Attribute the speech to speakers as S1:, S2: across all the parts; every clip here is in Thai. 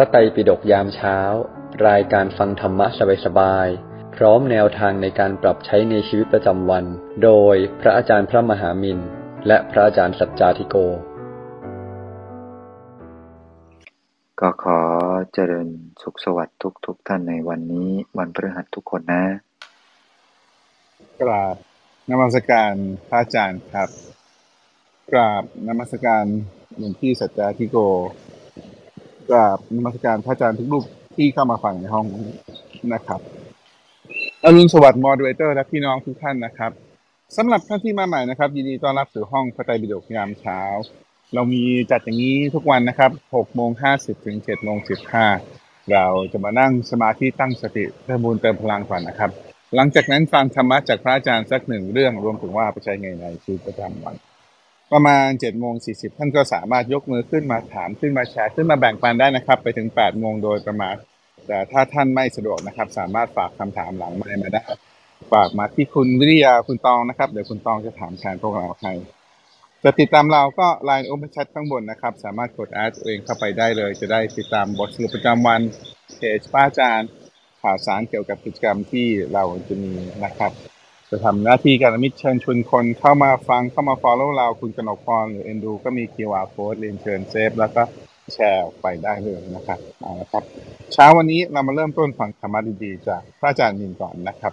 S1: ระไตรปิฎกยามเช้า รายการฟังธรรมะสบายๆ พร้อมแนวทางในการปรับใช้ในชีวิตประจำวัน โดยพระอาจารย์พระมหามินและพระอาจารย์สัจจาธิโก
S2: ก็ขอเจริญสุขสวัสดิ์ทุกทุกท่านในวันนี้วันพฤหัสทุกคนนะ
S3: กราบนมัสการพระอาจารย์ครับ กราบนมัสการหลวงพี่สัจจาธิโก กราบนมัสการพระอาจารย์ทุกรูปที่เข้ามาฟังในห้องนะครับอรุณสวัสดิ์มอดเวเตอร์และพี่น้องทุกท่านนะครับสำหรับท่านที่มาใหม่นะครับยินดีต้อนรับสู่ห้องพระไตรปิฎกยามเช้า เรามีจัดอย่างนี้ทุกวันนะครับ6โมง50ถึง7โมง15 เราจะมานั่งสมาธิตั้งสติเพิ่มบุญเติมพลังก่อนนะครับ หลังจากนั้นฟังธรรมะจากพระอาจารย์สักหนึ่งเรื่องรวมถึงว่าไปใช้ไงในชีวิตประจำวัน ประมาณ7โมง40ท่านก็สามารถยกมือขึ้นมาถามขึ้นมาแชร์ขึ้นมาแบ่งปันได้นะครับ ไปถึง8โมงโดยประมาณ แต่ถ้าท่านไม่สะดวกนะครับ สามารถฝากคำถามหลังไมค์มาได้ฝากมาที่คุณวิทยาคุณตองนะครับ เดี๋ยวคุณตองจะถามแทนพวกเราให้จะติดตามเราก็ Line Open Chat ข้างบนนะครับ สามารถกดแอดตัวเองเข้าไปได้เลย จะได้ติดตามบทสรุปประจำวันเพจป้าอาจารย์ข่าวสารเกี่ยวกับกิจกรรมที่เราจะมีนะครับ จะทำหน้าที่การมิตรเชิญชวนคนเข้ามาฟังเข้ามา follow เราคุณกนกพรหรือเอ็นดูก็มี QR code เรียนเชิญเซฟแล้วก็แชร์ไปได้เลยนะครับเอาละครับ เช้าวันนี้เรามาเริ่มต้นฟังธรรมะดีๆจากพระอาจารย์มินก่อนนะครับ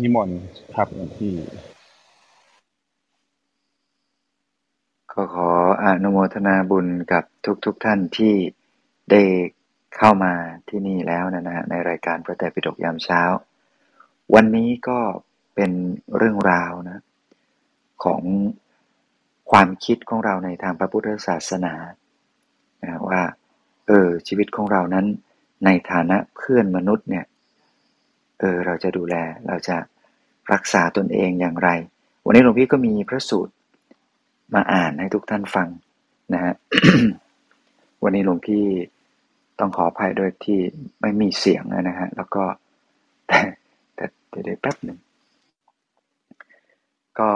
S3: นิมนต์ครับหลวงพี่
S2: ก็ขออนุโมทนาบุญกับทุกๆทท่านที่ได้เข้ามาที่นี่แล้วนะฮะในรายการพระไตรปิฎกยามเช้า วันนี้ก็ เป็นเรื่องราวนะของความคิดของเราในทางพระพุทธศาสนานะว่าเออชีวิตของเรานั้นในฐานะเพื่อนมนุษย์เนี่ยเออเราจะดูแลเราจะรักษาตนเองอย่างไร วันนี้หลวงพี่ก็มีพระสูตรมาอ่านให้ทุกท่านฟังนะฮะวันนี้หลวงพี่ต้องขออภัยด้วยที่ไม่มีเสียงนะฮะแล้วก็แต่แต่เดี๋ยวแป๊บหนึ่ง ก็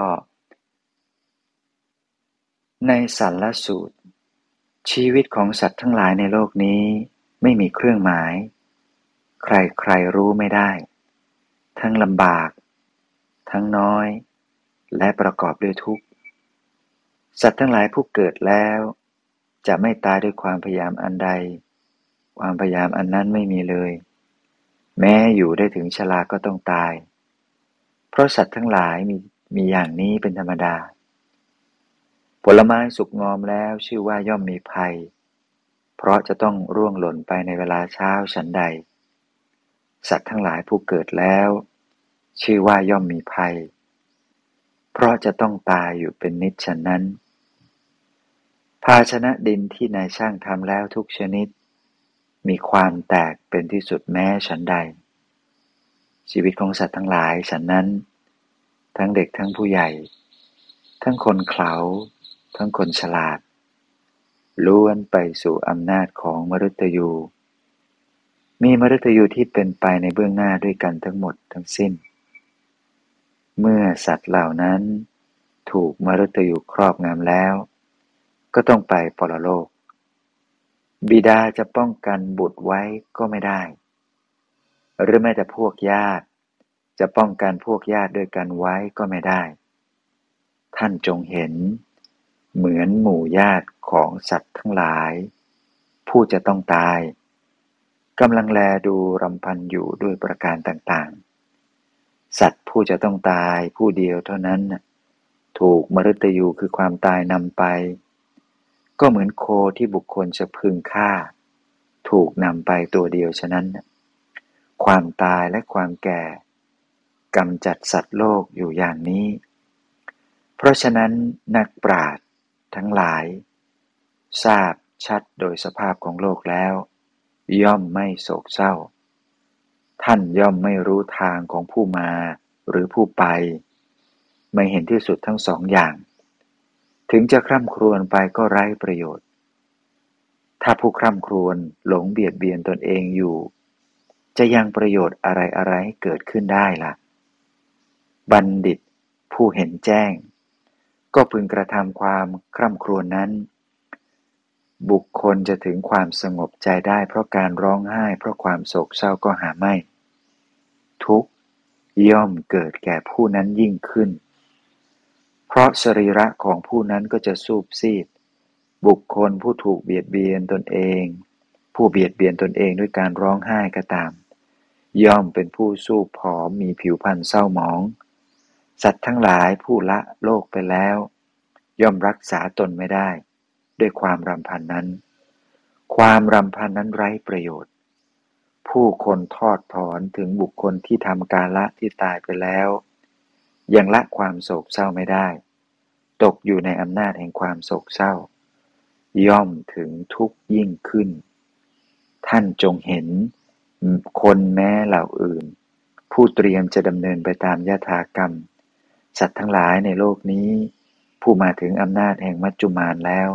S2: ในสารสูตร ชีวิตของสัตว์ทั้งหลายในโลกนี้ไม่มีเครื่องหมาย ใครใครรู้ไม่ได้ ทั้งลำบาก ทั้งน้อย และประกอบด้วยทุกข์ สัตว์ทั้งหลายผู้เกิดแล้ว จะไม่ตายด้วยความพยายามอันใด ความพยายามอันนั้นไม่มีเลย แม้อยู่ได้ถึงชราก็ต้องตาย เพราะสัตว์ทั้งหลายมี มีอย่างนี้เป็นธรรมดา ผลไม้สุกงอมแล้วชื่อว่าย่อมมีภัย เพราะจะต้องร่วงหล่นไปในเวลาเช้าฉันใด สัตว์ทั้งหลายผู้เกิดแล้ว ชื่อว่าย่อมมีภัย เพราะจะต้องตายอยู่เป็นนิจฉันนั้น ภาชนะดินที่นายช่างทำแล้วทุกชนิด มีความแตกเป็นที่สุดแม้ฉันใด ชีวิตของสัตว์ทั้งหลายฉันนั้น ทั้งเด็กทั้งผู้ใหญ่ ทั้งคนเขลาทั้งคนฉลาด ล้วนไปสู่อำนาจของมฤตยู มีมฤตยูที่เป็นไปในเบื้องหน้าด้วยกันทั้งหมดทั้งสิ้น เมื่อสัตว์เหล่านั้นถูกมฤตยูครอบงำแล้ว ก็ต้องไปปรโลก บิดาจะป้องกันบุตรไว้ก็ไม่ได้ หรือแม้แต่พวกญาติ จะป้องกันพวกญาติด้วยกันไว้ก็ไม่ได้ ท่านจงเห็น เหมือนหมู่ญาติของสัตว์ทั้งหลาย ผู้จะต้องตายกำลังแลดูรำพันอยู่ด้วยประการต่างๆ สัตว์ผู้จะต้องตายผู้เดียวเท่านั้น ถูกมฤตยูคือความตายนำไป ก็เหมือนโคที่บุคคลจะพึงฆ่า ถูกนำไปตัวเดียวฉะนั้น ความตายและความแก่ กำจัดสัตว์โลกอยู่อย่างนี้ เพราะฉะนั้นนักปราชญ์ทั้งหลาย ทราบชัดโดยสภาพของโลกแล้ว ย่อมไม่โศกเศร้า ท่านย่อมไม่รู้ทางของผู้มาหรือผู้ไป ไม่เห็นที่สุดทั้งสองอย่าง ถึงจะคร่ำครวญไปก็ไร้ประโยชน์ ถ้าผู้คร่ำครวญหลงเบียดเบียนตนเองอยู่จะยังประโยชน์อะไรอะไรให้เกิดขึ้นได้ล่ะ บัณฑิต ผู้เห็นแจ้ง ก็พึงกระทำความคร่ำครวญนั้น บุคคลจะถึงความสงบใจได้เพราะการร้องไห้ เพราะความโศกเศร้าก็หาไม่ ทุกย่อมเกิดแก่ผู้นั้นยิ่งขึ้น เพราะสรีระของผู้นั้นก็จะสูบซีด บุคคลผู้ถูกเบียดเบียนตนเอง ผู้เบียดเบียนตนเองด้วยการร้องไห้ก็ตาม ย่อมเป็นผู้สู้ผอมมีผิวพรรณเศร้าหมอง สัตว์ทั้งหลายผู้ละโลกไปแล้ว ย่อมรักษาตนไม่ได้ ด้วยความรำพันนั้น ความรำพันนั้นไร้ประโยชน์ ผู้คนทอดถอนถึงบุคคลที่ทำการละที่ตายไปแล้ว ยังละความโศกเศร้าไม่ได้ ตกอยู่ในอำนาจแห่งความโศกเศร้า ย่อมถึงทุกข์ยิ่งขึ้น ท่านจงเห็นคนแม้เหล่าอื่น ผู้เตรียมจะดำเนินไปตามยถากรรม สัตว์ทั้งหลายในโลกนี้ ผู้มาถึงอำนาจแห่งมัจจุมานแล้ว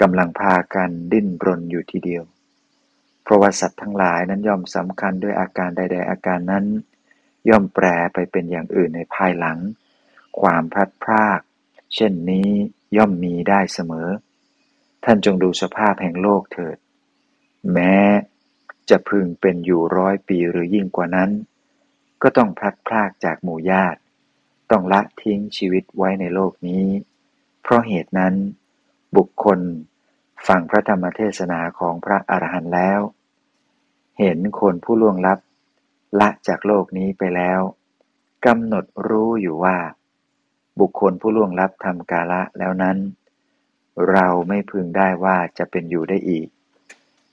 S2: กำลังพากันดิ้นรนอยู่ทีเดียว เพราะว่าสัตว์ทั้งหลายนั้นย่อมสำคัญด้วยอาการใด ๆ อาการนั้น ย่อมแปรไปเป็นอย่างอื่นในภายหลัง ความพลัดพราก เช่นนี้ย่อมมีได้เสมอ ท่านจงดูสภาพแห่งโลกเถิด แม้จะพึงเป็นอยู่ร้อยปีหรือยิ่งกว่านั้น ก็ต้องพลัดพรากจากหมู่ญาติ ต้องละทิ้งชีวิตไว้ในโลกนี้ เพราะเหตุนั้น บุคคลฟังพระธรรมเทศนาของพระอรหันต์แล้ว เห็นคนผู้ล่วงลับ ละจากโลกนี้ไปแล้วกำหนดรู้อยู่ว่า บุคคลผู้ล่วงลับทำกาละแล้วนั้น เราไม่พึงได้ว่าจะเป็นอยู่ได้อีก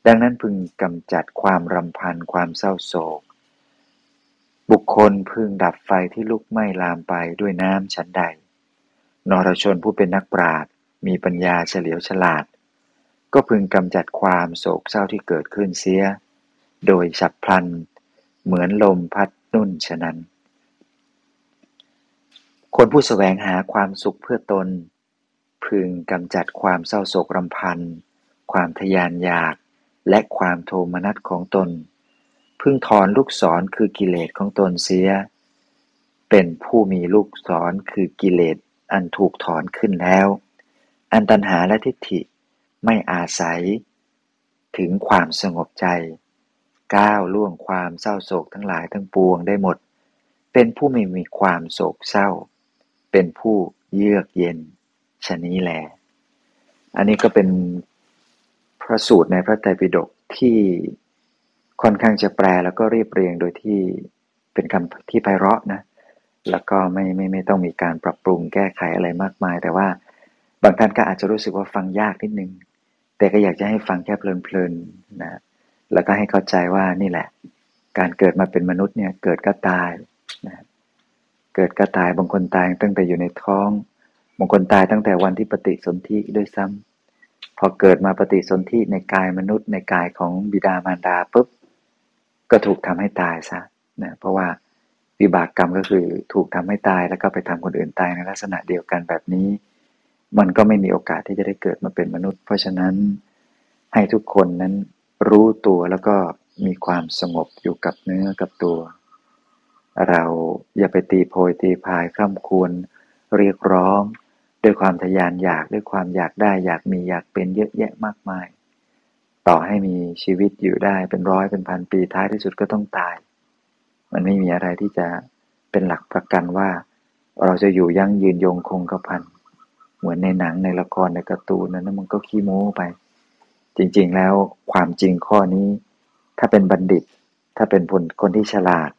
S2: ดังนั้นพึงกำจัดความรำพันความเศร้าโศก บุคคลพึงดับไฟที่ลุกไหม้ลามไปด้วยน้ำชั้นใด นรชนผู้เป็นนักปราชญมีปัญญาเฉลียวฉลาด ก็พึงกำจัดความโศกเศร้าที่เกิดขึ้นเสีย โดยฉับพลัน เหมือนลมพัดนุ่นฉะนั้น คนผู้สแสวงหาความสุขเพื่อตน พึงกำจัดความเศร้าโศกรำพัน ความทยานอยากและความโทมนัสของตน พึงถอนลูกศรคือกิเลสของตนเสีย เป็นผู้มีลูกศรคือกิเลสอันถูกถอนขึ้นแล้ว อันตัณหาและทิฏฐิไม่อาศัย ถึงความสงบใจ ก้าวล่วงความเศร้าโศกทั้งหลายทั้งปวงได้หมด เป็นผู้ไม่มีความโศกเศร้า เป็นผู้เยือกเย็นชนี้แล อันนี้ก็เป็นพระสูตรในพระไตรปิฎกที่ ค่อนข้างจะแปลแล้วก็เรียบเรียงโดยที่เป็นคำที่ไพเราะนะ แล้วก็ไม่ไม่ไม่ต้องมีการปรับปรุงแก้ไขอะไรมากมาย แต่ว่าบางท่านก็อาจจะรู้สึกว่าฟังยากนิดนึง แต่ก็อยากจะให้ฟังแค่เพลินๆนะ แล้วก็ให้เข้าใจว่านี่แหละ การเกิดมาเป็นมนุษย์เนี่ยเกิดก็ตายนะเกิดก็ตายบางคนตายตั้งแต่อยู่ในท้องบางคนตายตั้งแต่วันที่ปฏิสนธิด้วยซ้ำพอเกิดมาปฏิสนธิในกายมนุษย์ในกายของบิดามารดาปุ๊บ ก็ถูกทำให้ตายซะนะเพราะว่าวิบากกรรมก็คือถูกทำให้ตายแล้วก็ไปทำคนอื่นตายในลักษณะเดียวกันแบบนี้ มันก็ไม่มีโอกาสที่จะได้เกิดมาเป็นมนุษย์ เพราะฉะนั้นให้ทุกคนนั้นรู้ตัวแล้วก็มีความสงบอยู่กับเนื้อกับตัว เราอย่าไปตีโพยตีพายคร่ำควรเรียกร้อง ด้วยความทยานอยากด้วยความอยากได้อยากมีอยากเป็นเยอะแยะมากมาย ต่อให้มีชีวิตอยู่ได้เป็นร้อยเป็นพันปีท้ายที่สุดก็ต้องตาย มันไม่มีอะไรที่จะเป็นหลักประกันว่า เราจะอยู่ยั่งยืนยงคงกระพันเหมือนในหนังในละครในการ์ตูนนั้นมันก็ขี้โม้ไป จริงๆแล้วความจริงข้อนี้ ถ้าเป็นบัณฑิต ถ้าเป็นคนคนที่ฉลาด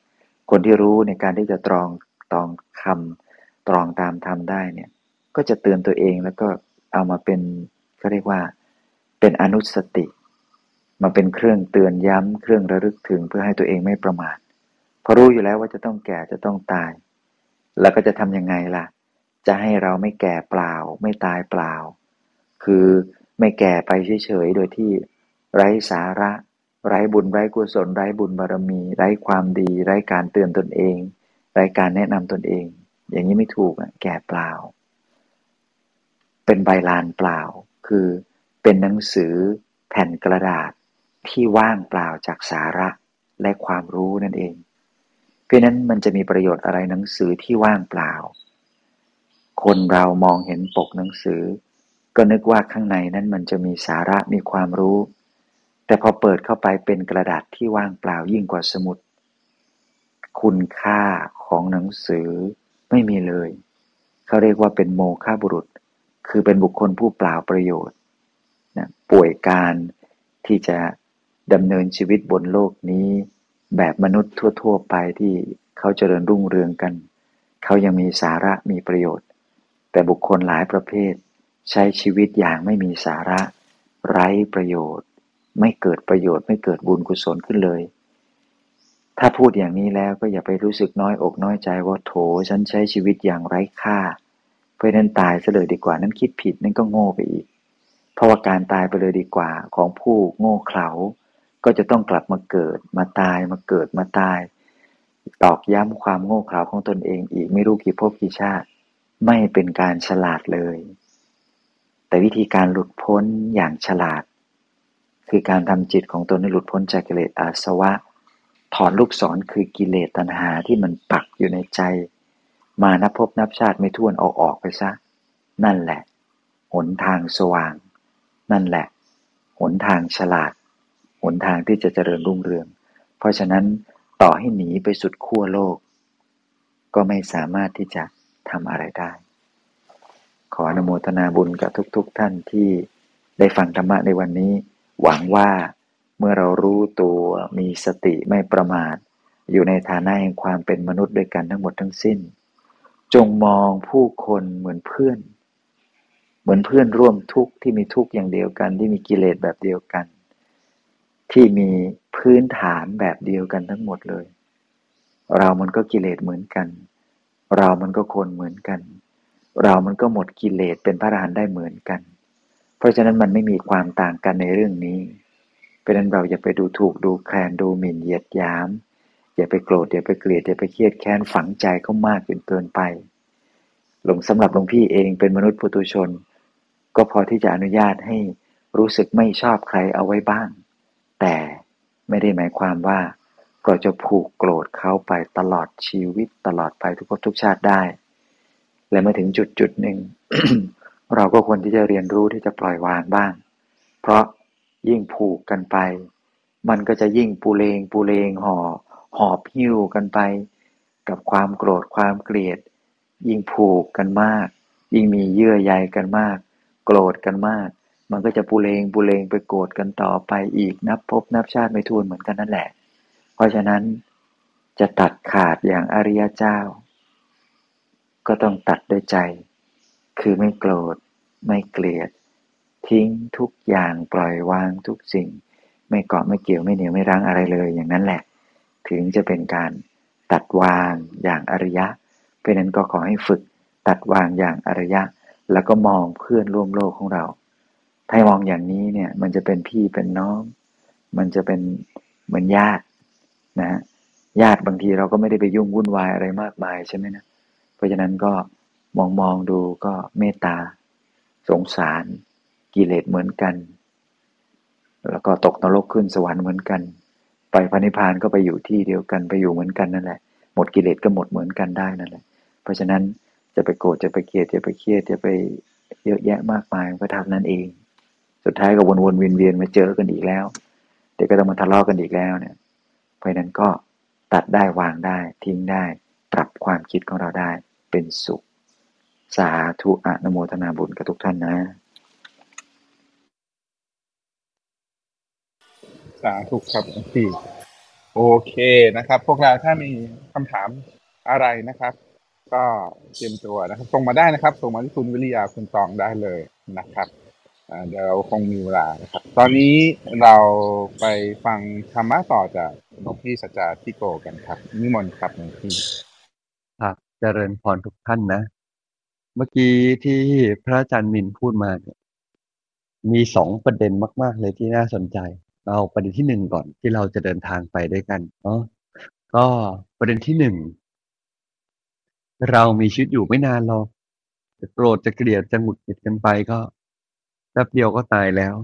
S2: คนที่รู้ในการที่จะตรองตองคำตรองตามทำได้เนี่ย ก็จะเตือนตัวเองแล้วก็เอามาเป็นเขาเรียกว่า เป็นอนุสติ มาเป็นเครื่องเตือนย้ำ เครื่องระลึกถึงเพื่อให้ตัวเองไม่ประมาทเพราะรู้อยู่แล้วว่าจะต้องแก่จะต้องตาย แล้วก็จะทำยังไงล่ะ จะให้เราไม่แก่เปล่า ไม่ตายเปล่า คือไม่แก่ไปเฉยๆ โดยที่ไร้สาระ ไร้บุญไร้กุศลไร้บุญบารมี ไร้ความดี ไร้การเตือนตนเอง ไร้การแนะนำตนเอง อย่างนี้ไม่ถูกอะแก่เปล่า เป็นใบลานเปล่า คือเป็นหนังสือแผ่นกระดาษ ที่ว่างเปล่าจากสาระและความรู้นั่นเอง เพราะนั้นมันจะมีประโยชน์อะไรหนังสือที่ว่างเปล่า คนเรามองเห็นปกหนังสือ ก็นึกว่าข้างในนั้นมันจะมีสาระมีความรู้ แต่พอเปิดเข้าไปเป็นกระดาษที่ว่างเปล่ายิ่งกว่าสมุด คุณค่าของหนังสือไม่มีเลย เขาเรียกว่าเป็นโมฆะบุรุษ คือเป็นบุคคลผู้เปล่าประโยชน์นะป่วยการที่จะ ดำเนินชีวิตบนโลกนี้ แบบมนุษย์ทั่ว ๆ ไปที่เขาเจริญรุ่งเรืองกัน เขายังมีสาระมีประโยชน์ แต่บุคคลหลายประเภท ใช้ชีวิตอย่างไม่มีสาระ ไร้ประโยชน์ ไม่เกิดประโยชน์ไม่เกิดบุญกุศลขึ้นเลย ถ้าพูดอย่างนี้แล้วก็อย่าไปรู้สึกน้อยอกน้อยใจว่าโถฉันใช้ชีวิตอย่างไร้ค่า เพื่อนั้นตายซะเลยดีกว่านั้นคิดผิดนั่นก็โง่ไปอีก เพราะว่าการตายไปเลยดีกว่าของผู้โง่เขลา ก็จะต้องกลับมาเกิดมาตายมาเกิดมาตาย ตอกย้ำความโง่เขลาของตนเองอีกไม่รู้กี่ภพกี่ชาติ ไม่เป็นการฉลาดเลย แต่วิธีการหลุดพ้นอย่างฉลาด คือการทำจิตของตนให้หลุดพ้นจากกิเลสอาสวะ ถอนลูกศรคือกิเลสตัณหาที่มันปักอยู่ในใจ มานับพบนับชาติไม่ท้วนออกออกไปซะ นั่นแหละ หนทางสว่าง นั่นแหละ หนทางฉลาด หนทางที่จะเจริญรุ่งเรือง เพราะฉะนั้นต่อให้หนีไปสุดขั้วโลก ก็ไม่สามารถที่จะทำอะไรได้ ขออนุโมทนาบุญกับทุกๆทท่านที่ได้ฟังธรรมะในวันนี้ หวังว่าเมื่อเรารู้ตัวมีสติไม่ประมาท อยู่ในฐานะแห่งความเป็นมนุษย์ด้วยกันทั้งหมดทั้งสิ้น จงมองผู้คนเหมือนเพื่อน เหมือนเพื่อนร่วมทุกข์ที่มีทุกข์อย่างเดียวกันที่มีกิเลสแบบเดียวกัน ที่มีพื้นฐานแบบเดียวกันทั้งหมดเลย เรามันก็กิเลสเหมือนกัน เรามันก็คนเหมือนกัน เรามันก็หมดกิเลสเป็นพระอรหันต์ได้เหมือนกัน เพราะฉะนั้นมันไม่มีความต่างกันในเรื่องนี้ เพราะฉะนั้นเราอย่าไปดูถูกดูแคลนดูหมิ่นเหยียดหยาม อย่าไปโกรธอย่าไปเกลียดอย่าไปเครียดแค้นฝังใจเขามากจนเกินไปหลวงสำหรับหลวงพี่เองเป็นมนุษย์ปุถุชน ก็พอที่จะอนุญาตให้รู้สึกไม่ชอบใครเอาไว้บ้าง แต่ไม่ได้หมายความว่าก็จะผูกโกรธเขาไปตลอดชีวิตตลอดไปทุกภพทุกชาติได้ และเมื่อถึงจุดจุดหนึ่ง เราก็ควรที่จะเรียนรู้ที่จะปล่อยวางบ้าง เพราะยิ่งผูกกันไป มันก็จะยิ่งปูเลงปูเลงห่อหอบหิ้วกันไป กับความโกรธความเกลียด ยิ่งผูกกันมาก ยิ่งมีเยื่อใยกันมาก โกรธกันมาก มันก็จะปูเลงปูเลงไปโกรธกันต่อไปอีกนับพบนับชาติไม่ทวนเหมือนกันนั่นแหละ เพราะฉะนั้นจะตัดขาดอย่างอริยเจ้า ก็ต้องตัดด้วยใจ คือไม่โกรธ ไม่เกลียด ทิ้งทุกอย่างปล่อยวางทุกสิ่ง ไม่เกาะไม่เกี่ยวไม่เหนียวไม่รั้งอะไรเลยอย่างนั้นแหละ ถึงจะเป็นการตัดวางอย่างอริยะ เพราะนั้นก็ขอให้ฝึกตัดวางอย่างอริยะ แล้วก็มองเพื่อนร่วมโลกของเรา ถ้ามองอย่างนี้เนี่ย มันจะเป็นพี่เป็นน้อง มันจะเป็นเหมือนญาตินะญาติบางทีเราก็ไม่ได้ไปยุ่งวุ่นวายอะไรมากมายใช่ไหมนะ เพราะฉะนั้นก็มองมองดูก็เมตตา สงสาร กิเลสเหมือนกัน แล้วก็ตกนรกขึ้นสวรรค์เหมือนกัน ไปพระนิพพานก็ไปอยู่ที่เดียวกันไปอยู่เหมือนกันนั่นแหละ หมดกิเลสก็หมดเหมือนกันได้นั่นแหละ เพราะฉะนั้นจะไปโกรธจะไปเกลียดจะไปเครียดจะไปเยอะแยะมากมายก็ทำนั่นเอง สุดท้ายก็วนๆเวียนๆมาเจอกันอีกแล้ว เดี๋ยวก็ต้องมาทะเลาะกันอีกแล้วเนี่ย เพราะนั้นก็ตัดได้วางได้ทิ้งได้ ปรับความคิดของเราได้เป็นสุข สาธุอนุโมทนาบุญกับทุกท่านนะ
S3: สาธุครับพี่โอเคนะครับ พวกเราถ้ามีคำถามอะไรนะครับ ก็เตรียมตัวนะครับส่งมาได้นะครับ ส่งมาที่คุณวิริยาคุณตองได้เลยนะครับ เดี๋ยวเราคงมีเวลานะครับ ตอนนี้เราไปฟังธรรมะต่อจากหลวงพี่สัจจาทิโกกันครับ นิมนต์ครับหลวงพี่
S1: ครับเจริญพรทุกท่านนะ เมื่อกี้ที่พระอาจารย์มินพูดมาเนี่ยมีสองประเด็นมาก ๆ เลยที่น่าสนใจ เอาประเด็นที่หนึ่งก่อนที่เราจะเดินทางไปด้วยกันเนาะก็ประเด็นที่หนึ่งเรามีชีวิตอยู่ไม่นานหรอกจะโกรธจะเกลียดจะหงุดหงิดกันไปก็ แป๊บเดียวก็ตายแล้ว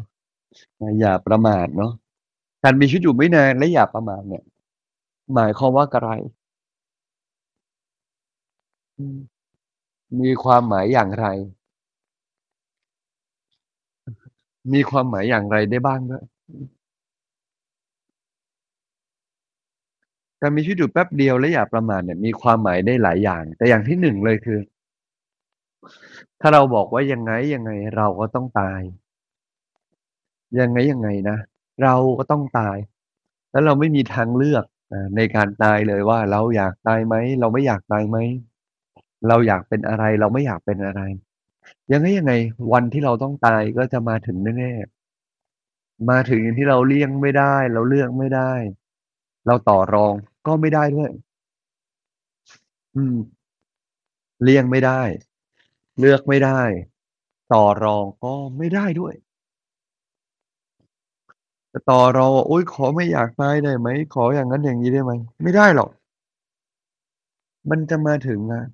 S1: อย่าประมาทเนาะการมีชีวิตอยู่ไม่นานและอย่าประมาทเนี่ย หมายความว่าอะไรมมีความหมายอย่างไร มีความหมายอย่างไรได้บ้างด้วยการมีชีวิตอยู่แป๊บเดียวและอย่าประมาทเนี่ยมีความหมายได้หลายอย่าง แต่อย่างที่หนึ่งเลยคือ ถ้าเราบอกว่ายังไงยังไงเราก็ต้องตาย ยังไงยังไงนะเราก็ต้องตาย แล้วเราไม่มีทางเลือกในการตายเลยว่า เราอยากตายไหมเราไม่อยากตายไหมเราอยากเป็นอะไร เราไม่อยากเป็นอะไร ยังไงยังไง วันที่เราต้องตายก็จะมาถึงแน่ๆมาถึงอย่างที่เราเลี่ยงไม่ได้ เราเลือกไม่ได้ เราต่อรองก็ไม่ได้ด้วย อืม เลี่ยงไม่ได้ เลือกไม่ได้ ต่อรองก็ไม่ได้ด้วย จะต่อรองว่าโอ๊ย ขอไม่อยากตายได้ไหม ขออย่างนั้นอย่างนี้ได้ไหม ไม่ได้หรอก มันจะมาถึงอะ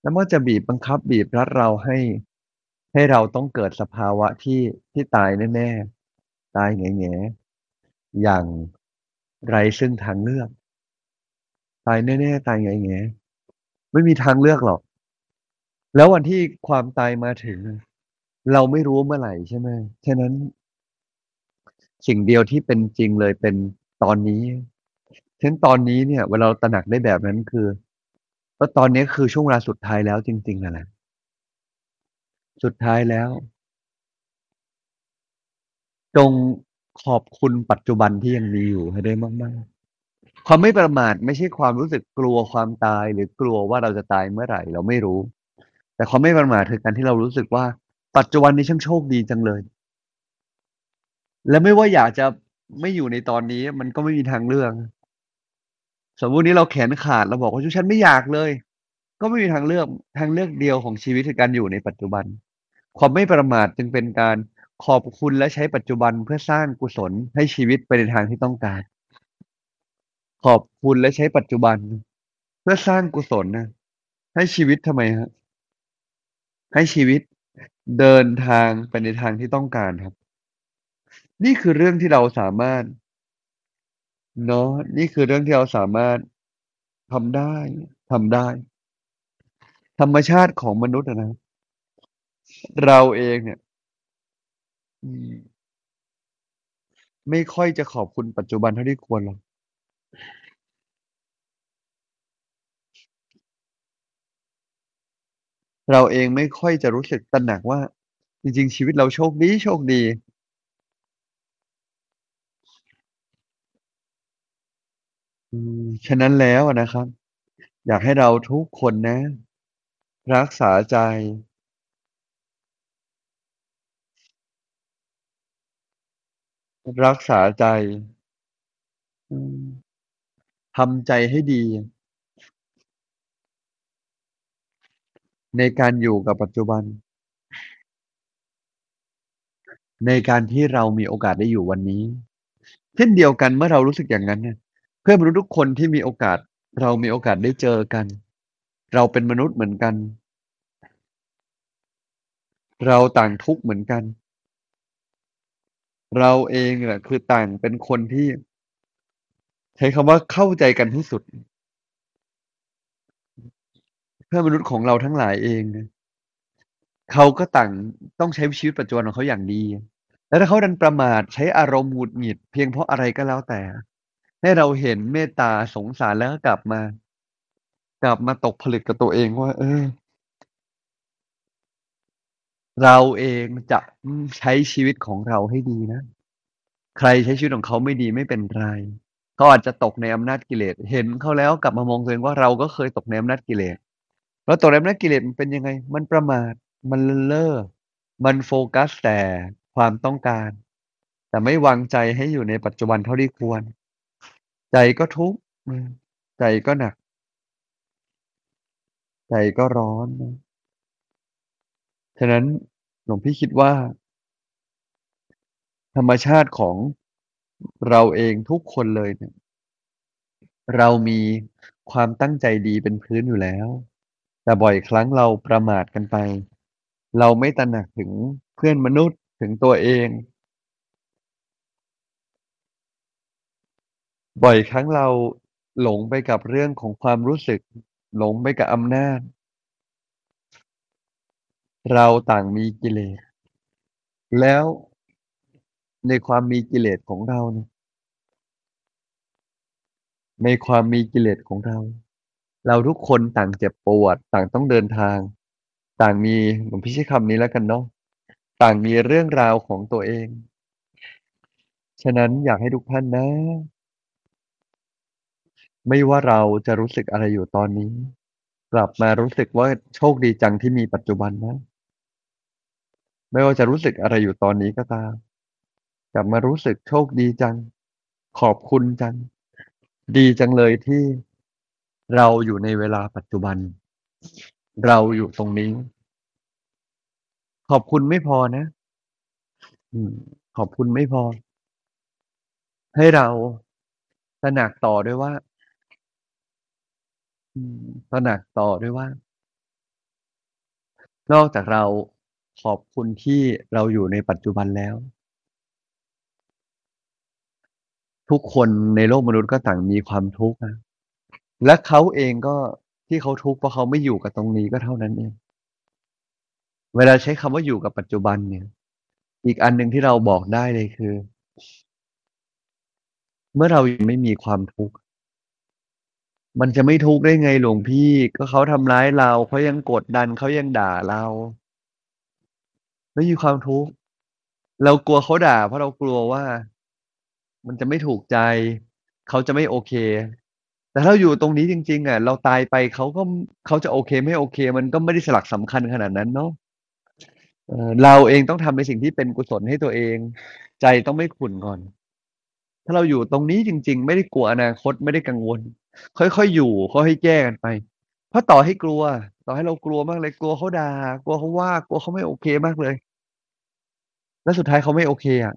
S1: แล้วมันจะบีบบังคับบีบรัดเราให้ ให้เราต้องเกิดสภาวะที่ที่ตายแน่ๆ ตายแง่ๆอย่างไร้ซึ่งทางเลือก ตายแน่ๆ ตายแง่ๆไม่มีทางเลือกหรอก แล้ววันที่ความตายมาถึง เราไม่รู้เมื่อไหร่ใช่ไหมฉะนั้น สิ่งเดียวที่เป็นจริงเลยเป็นตอนนี้ฉะนั้นตอนนี้เนี่ย เวลาเราตระหนักได้แบบนั้นคือว่าตอนนี้คือช่วงเวลาสุดท้ายแล้วจริงๆนั่นแหละสุดท้ายแล้ว จงขอบคุณปัจจุบันที่ยังมีอยู่ให้ได้มากๆ ความไม่ประมาทไม่ใช่ความรู้สึกกลัวความตายหรือกลัวว่าเราจะตายเมื่อไหร่ เราไม่รู้ แต่ความไม่ประมาทคือการที่เรารู้สึกว่า ปัจจุบันนี้ช่างโชคดีจังเลย และไม่ว่าอยากจะไม่อยู่ในตอนนี้มันก็ไม่มีทางเลือก สมมุตินี้เราแขนขาดเราบอกว่าฉันไม่อยากเลย ก็ไม่มีทางเลือกทางเลือกเดียวของชีวิตคือการอยู่ในปัจจุบัน ความไม่ประมาทจึงเป็นการขอบคุณและใช้ปัจจุบันเพื่อสร้างกุศลให้ชีวิตไปในทางที่ต้องการ ขอบคุณและใช้ปัจจุบัน เพื่อสร้างกุศลนะให้ชีวิตทำไมฮะ ให้ชีวิตเดินทางไปในทางที่ต้องการครับ นี่คือเรื่องที่เราสามารถ เนาะ นี่คือเรื่องที่เราสามารถทำได้ทำได้ ธรรมชาติของมนุษย์อะนะเราเองเนี่ย อืม ไม่ค่อยจะขอบคุณปัจจุบันเท่าที่ควรหรอก เราเองไม่ค่อยจะรู้สึกตระหนักว่า จริง ๆ ชีวิตเราโชคดีโชคดี อืม ฉะนั้นแล้วอะนะครับ อยากให้เราทุกคนนะ รักษาใจ รักษาใจ อืม ทำใจให้ดี ในการอยู่กับปัจจุบัน ในการที่เรามีโอกาสได้อยู่วันนี้ เช่นเดียวกันเมื่อเรารู้สึกอย่างนั้นเนี่ยเพื่อนมนุษย์ทุกคนที่มีโอกาส เรามีโอกาสได้เจอกัน เราเป็นมนุษย์เหมือนกัน เราต่างทุกข์เหมือนกัน เราเองแหละคือต่างเป็นคนที่ ใช้คำว่าเข้าใจกันที่สุด เพื่อนมนุษย์ของเราทั้งหลายเองเนี่ยเขาก็ต่างต้องใช้ชีวิตปัจจุบันของเขาอย่างดี แล้วถ้าเขาดันประมาทใช้อารมณ์หงุดหงิด เพียงเพราะอะไรก็แล้วแต่ ให้เราเห็นเมตตาสงสารแล้วก็กลับมา กลับมาตกผลึกกับตัวเองว่า เออ เราเองจะใช้ชีวิตของเราให้ดีนะ ใครใช้ชีวิตของเขาไม่ดีไม่เป็นไรเขาอาจจะตกในอำนาจกิเลส เห็นเขาแล้วกลับมามองตัวเองว่าเราก็เคยตกในอำนาจกิเลส แล้วตกในอำนาจกิเลสมันเป็นยังไง มันประมาท มันเลินเล่อ มันโฟกัสแต่ความต้องการ แต่ไม่วางใจให้อยู่ในปัจจุบันเท่าที่ควร ใจก็ทุกข์ใจก็หนัก ใจก็ร้อน ฉะนั้นหลวงพี่คิดว่า ธรรมชาติของเราเองทุกคนเลยเนี่ย เรามีความตั้งใจดีเป็นพื้นอยู่แล้ว แต่บ่อยครั้งเราประมาทกันไป เราไม่ตระหนักถึงเพื่อนมนุษย์ถึงตัวเอง บ่อยครั้งเราหลงไปกับเรื่องของความรู้สึก หลงไปกับอำนาจ เราต่างมีกิเลส แล้วในความมีกิเลสของเราเนี่ยในความมีกิเลสของเรา เราทุกคนต่างเจ็บปวด ต่างต้องเดินทาง ต่างมีผมพี่ใช้คำนี้แล้วกันเนาะต่างมีเรื่องราวของตัวเอง ฉะนั้นอยากให้ทุกท่านนะ ไม่ว่าเราจะรู้สึกอะไรอยู่ตอนนี้ กลับมารู้สึกว่าโชคดีจังที่มีปัจจุบันนะ ไม่ว่าจะรู้สึกอะไรอยู่ตอนนี้ก็ตาม กลับมารู้สึกโชคดีจัง ขอบคุณจัง ดีจังเลยที่ เราอยู่ในเวลาปัจจุบัน เราอยู่ตรงนี้ ขอบคุณไม่พอนะขอบคุณไม่พอ ให้เราตระหนักต่อด้วยว่าตระหนักต่อด้วยว่า นอกจากเราขอบคุณที่เราอยู่ในปัจจุบันแล้ว ทุกคนในโลกมนุษย์ก็ต่างมีความทุกข์นะ และเขาเองก็ที่เขาทุกข์เพราะเขาไม่อยู่กับตรงนี้ก็เท่านั้นเองเวลาใช้คำว่าอยู่กับปัจจุบันเนี่ย อีกอันหนึ่งที่เราบอกได้เลยคือ เมื่อเรายังไม่มีความทุกข์มันจะไม่ทุกข์ได้ไงหลวงพี่ ก็เขาทำร้ายเราเขายังกดดันเขายังด่าเราไม่มีความทุกข์เรากลัวเขาด่า เพราะเรากลัวว่า มันจะไม่ถูกใจ เขาจะไม่โอเค แต่ถ้าเราอยู่ตรงนี้จริง ๆอะเราตายไปเขาก็เขาจะโอเคไม่โอเค มันก็ไม่ได้สลักสำคัญขนาดนั้นเนาะเราเองต้องทำในสิ่งที่เป็นกุศลให้ตัวเอง ใจต้องไม่ขุ่นก่อน ถ้าเราอยู่ตรงนี้จริง ๆ ไม่ได้กลัวอนาคตไม่ได้กังวล ค่อยๆอยู่ค่อยๆแก้กันไป เพราะต่อให้กลัว ต่อให้เรากลัวมากเลยกลัวเขาด่ากลัวเขาว่ากลัวเขาไม่โอเคมากเลย แล้วสุดท้ายเขาไม่โอเคอะ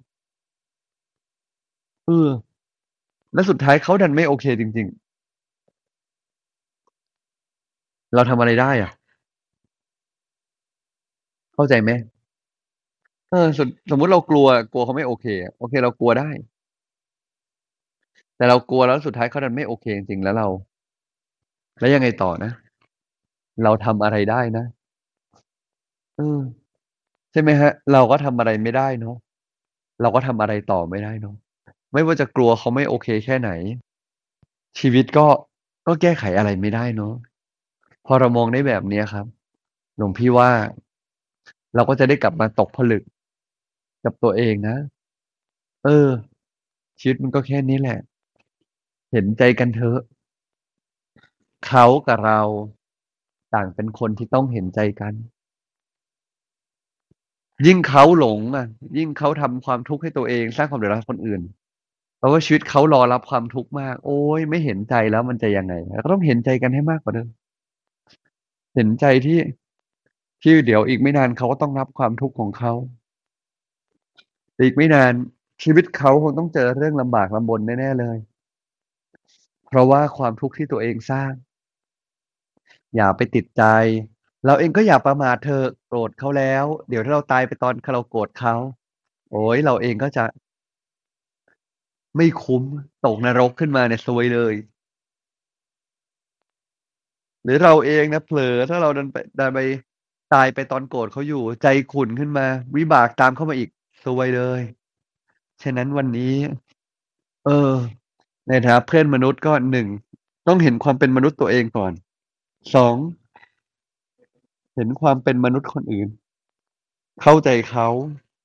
S1: เออแล้วสุดท้ายเขาดันไม่โอเคจริง ๆ เราทำอะไรได้อะ?เข้าใจไหม?เออ สม สมมุติเรากลัว กลัวเขาไม่โอเคอะ โอเค เรากลัวได้ แต่เรากลัวแล้วสุดท้ายเขาดันไม่โอเคจริง ๆ แล้วเรา แล้วยังไงต่อนะ?เราทำอะไรได้นะ?เออ ใช่ไหมครับ?เราก็ทำอะไรไม่ได้เนาะ เราก็ทำอะไรต่อไม่ได้เนาะ ไม่ว่าจะกลัวเขาไม่โอเคแค่ไหน ชีวิตก็ ก็แก้ไขอะไรไม่ได้เนาะ พอเรามองได้แบบนี้ครับ หลวงพี่ว่า เราก็จะได้กลับมาตกผลึก กับตัวเองนะ เออ ชีวิตมันก็แค่นี้แหละ เห็นใจกันเถอะ เขากับเราต่างเป็นคนที่ต้องเห็นใจกัน ยิ่งเขาหลงอะยิ่งเขาทำความทุกข์ให้ตัวเอง สร้างความเดือดร้อนคนอื่นเพราะว่าชีวิตเขารอรับความทุกข์มาก โอ๊ยไม่เห็นใจแล้วมันจะยังไง?เราก็ต้องเห็นใจกันให้มากกว่าเดิม เห็นใจที่ที่เดี๋ยวอีกไม่นานเขาก็ต้องรับความทุกข์ของเขา อีกไม่นานชีวิตเขาคงต้องเจอเรื่องลำบากลำบนแน่ๆเลย เพราะว่าความทุกข์ที่ตัวเองสร้าง อย่าไปติดใจ เราเองก็อย่าประมาทเถอะโกรธเขาแล้ว เดี๋ยวถ้าเราตายไปตอนคเราโกรธเขา โอ๊ยเราเองก็จะ ไม่คุ้มตกนรกขึ้นมาเนี่ยซวยเลย หรือเราเองนะเผลอถ้าเราดันไปดันไปตายไปตอนโกรธเขาอยู่ ใจขุ่นขึ้นมา วิบากตามเข้ามาอีกซวยเลย ฉะนั้นวันนี้ เออ ในฐานะเพื่อนมนุษย์ก็1ต้องเห็นความเป็นมนุษย์ตัวเองก่อน2เห็นความเป็นมนุษย์คนอื่น เข้าใจเขา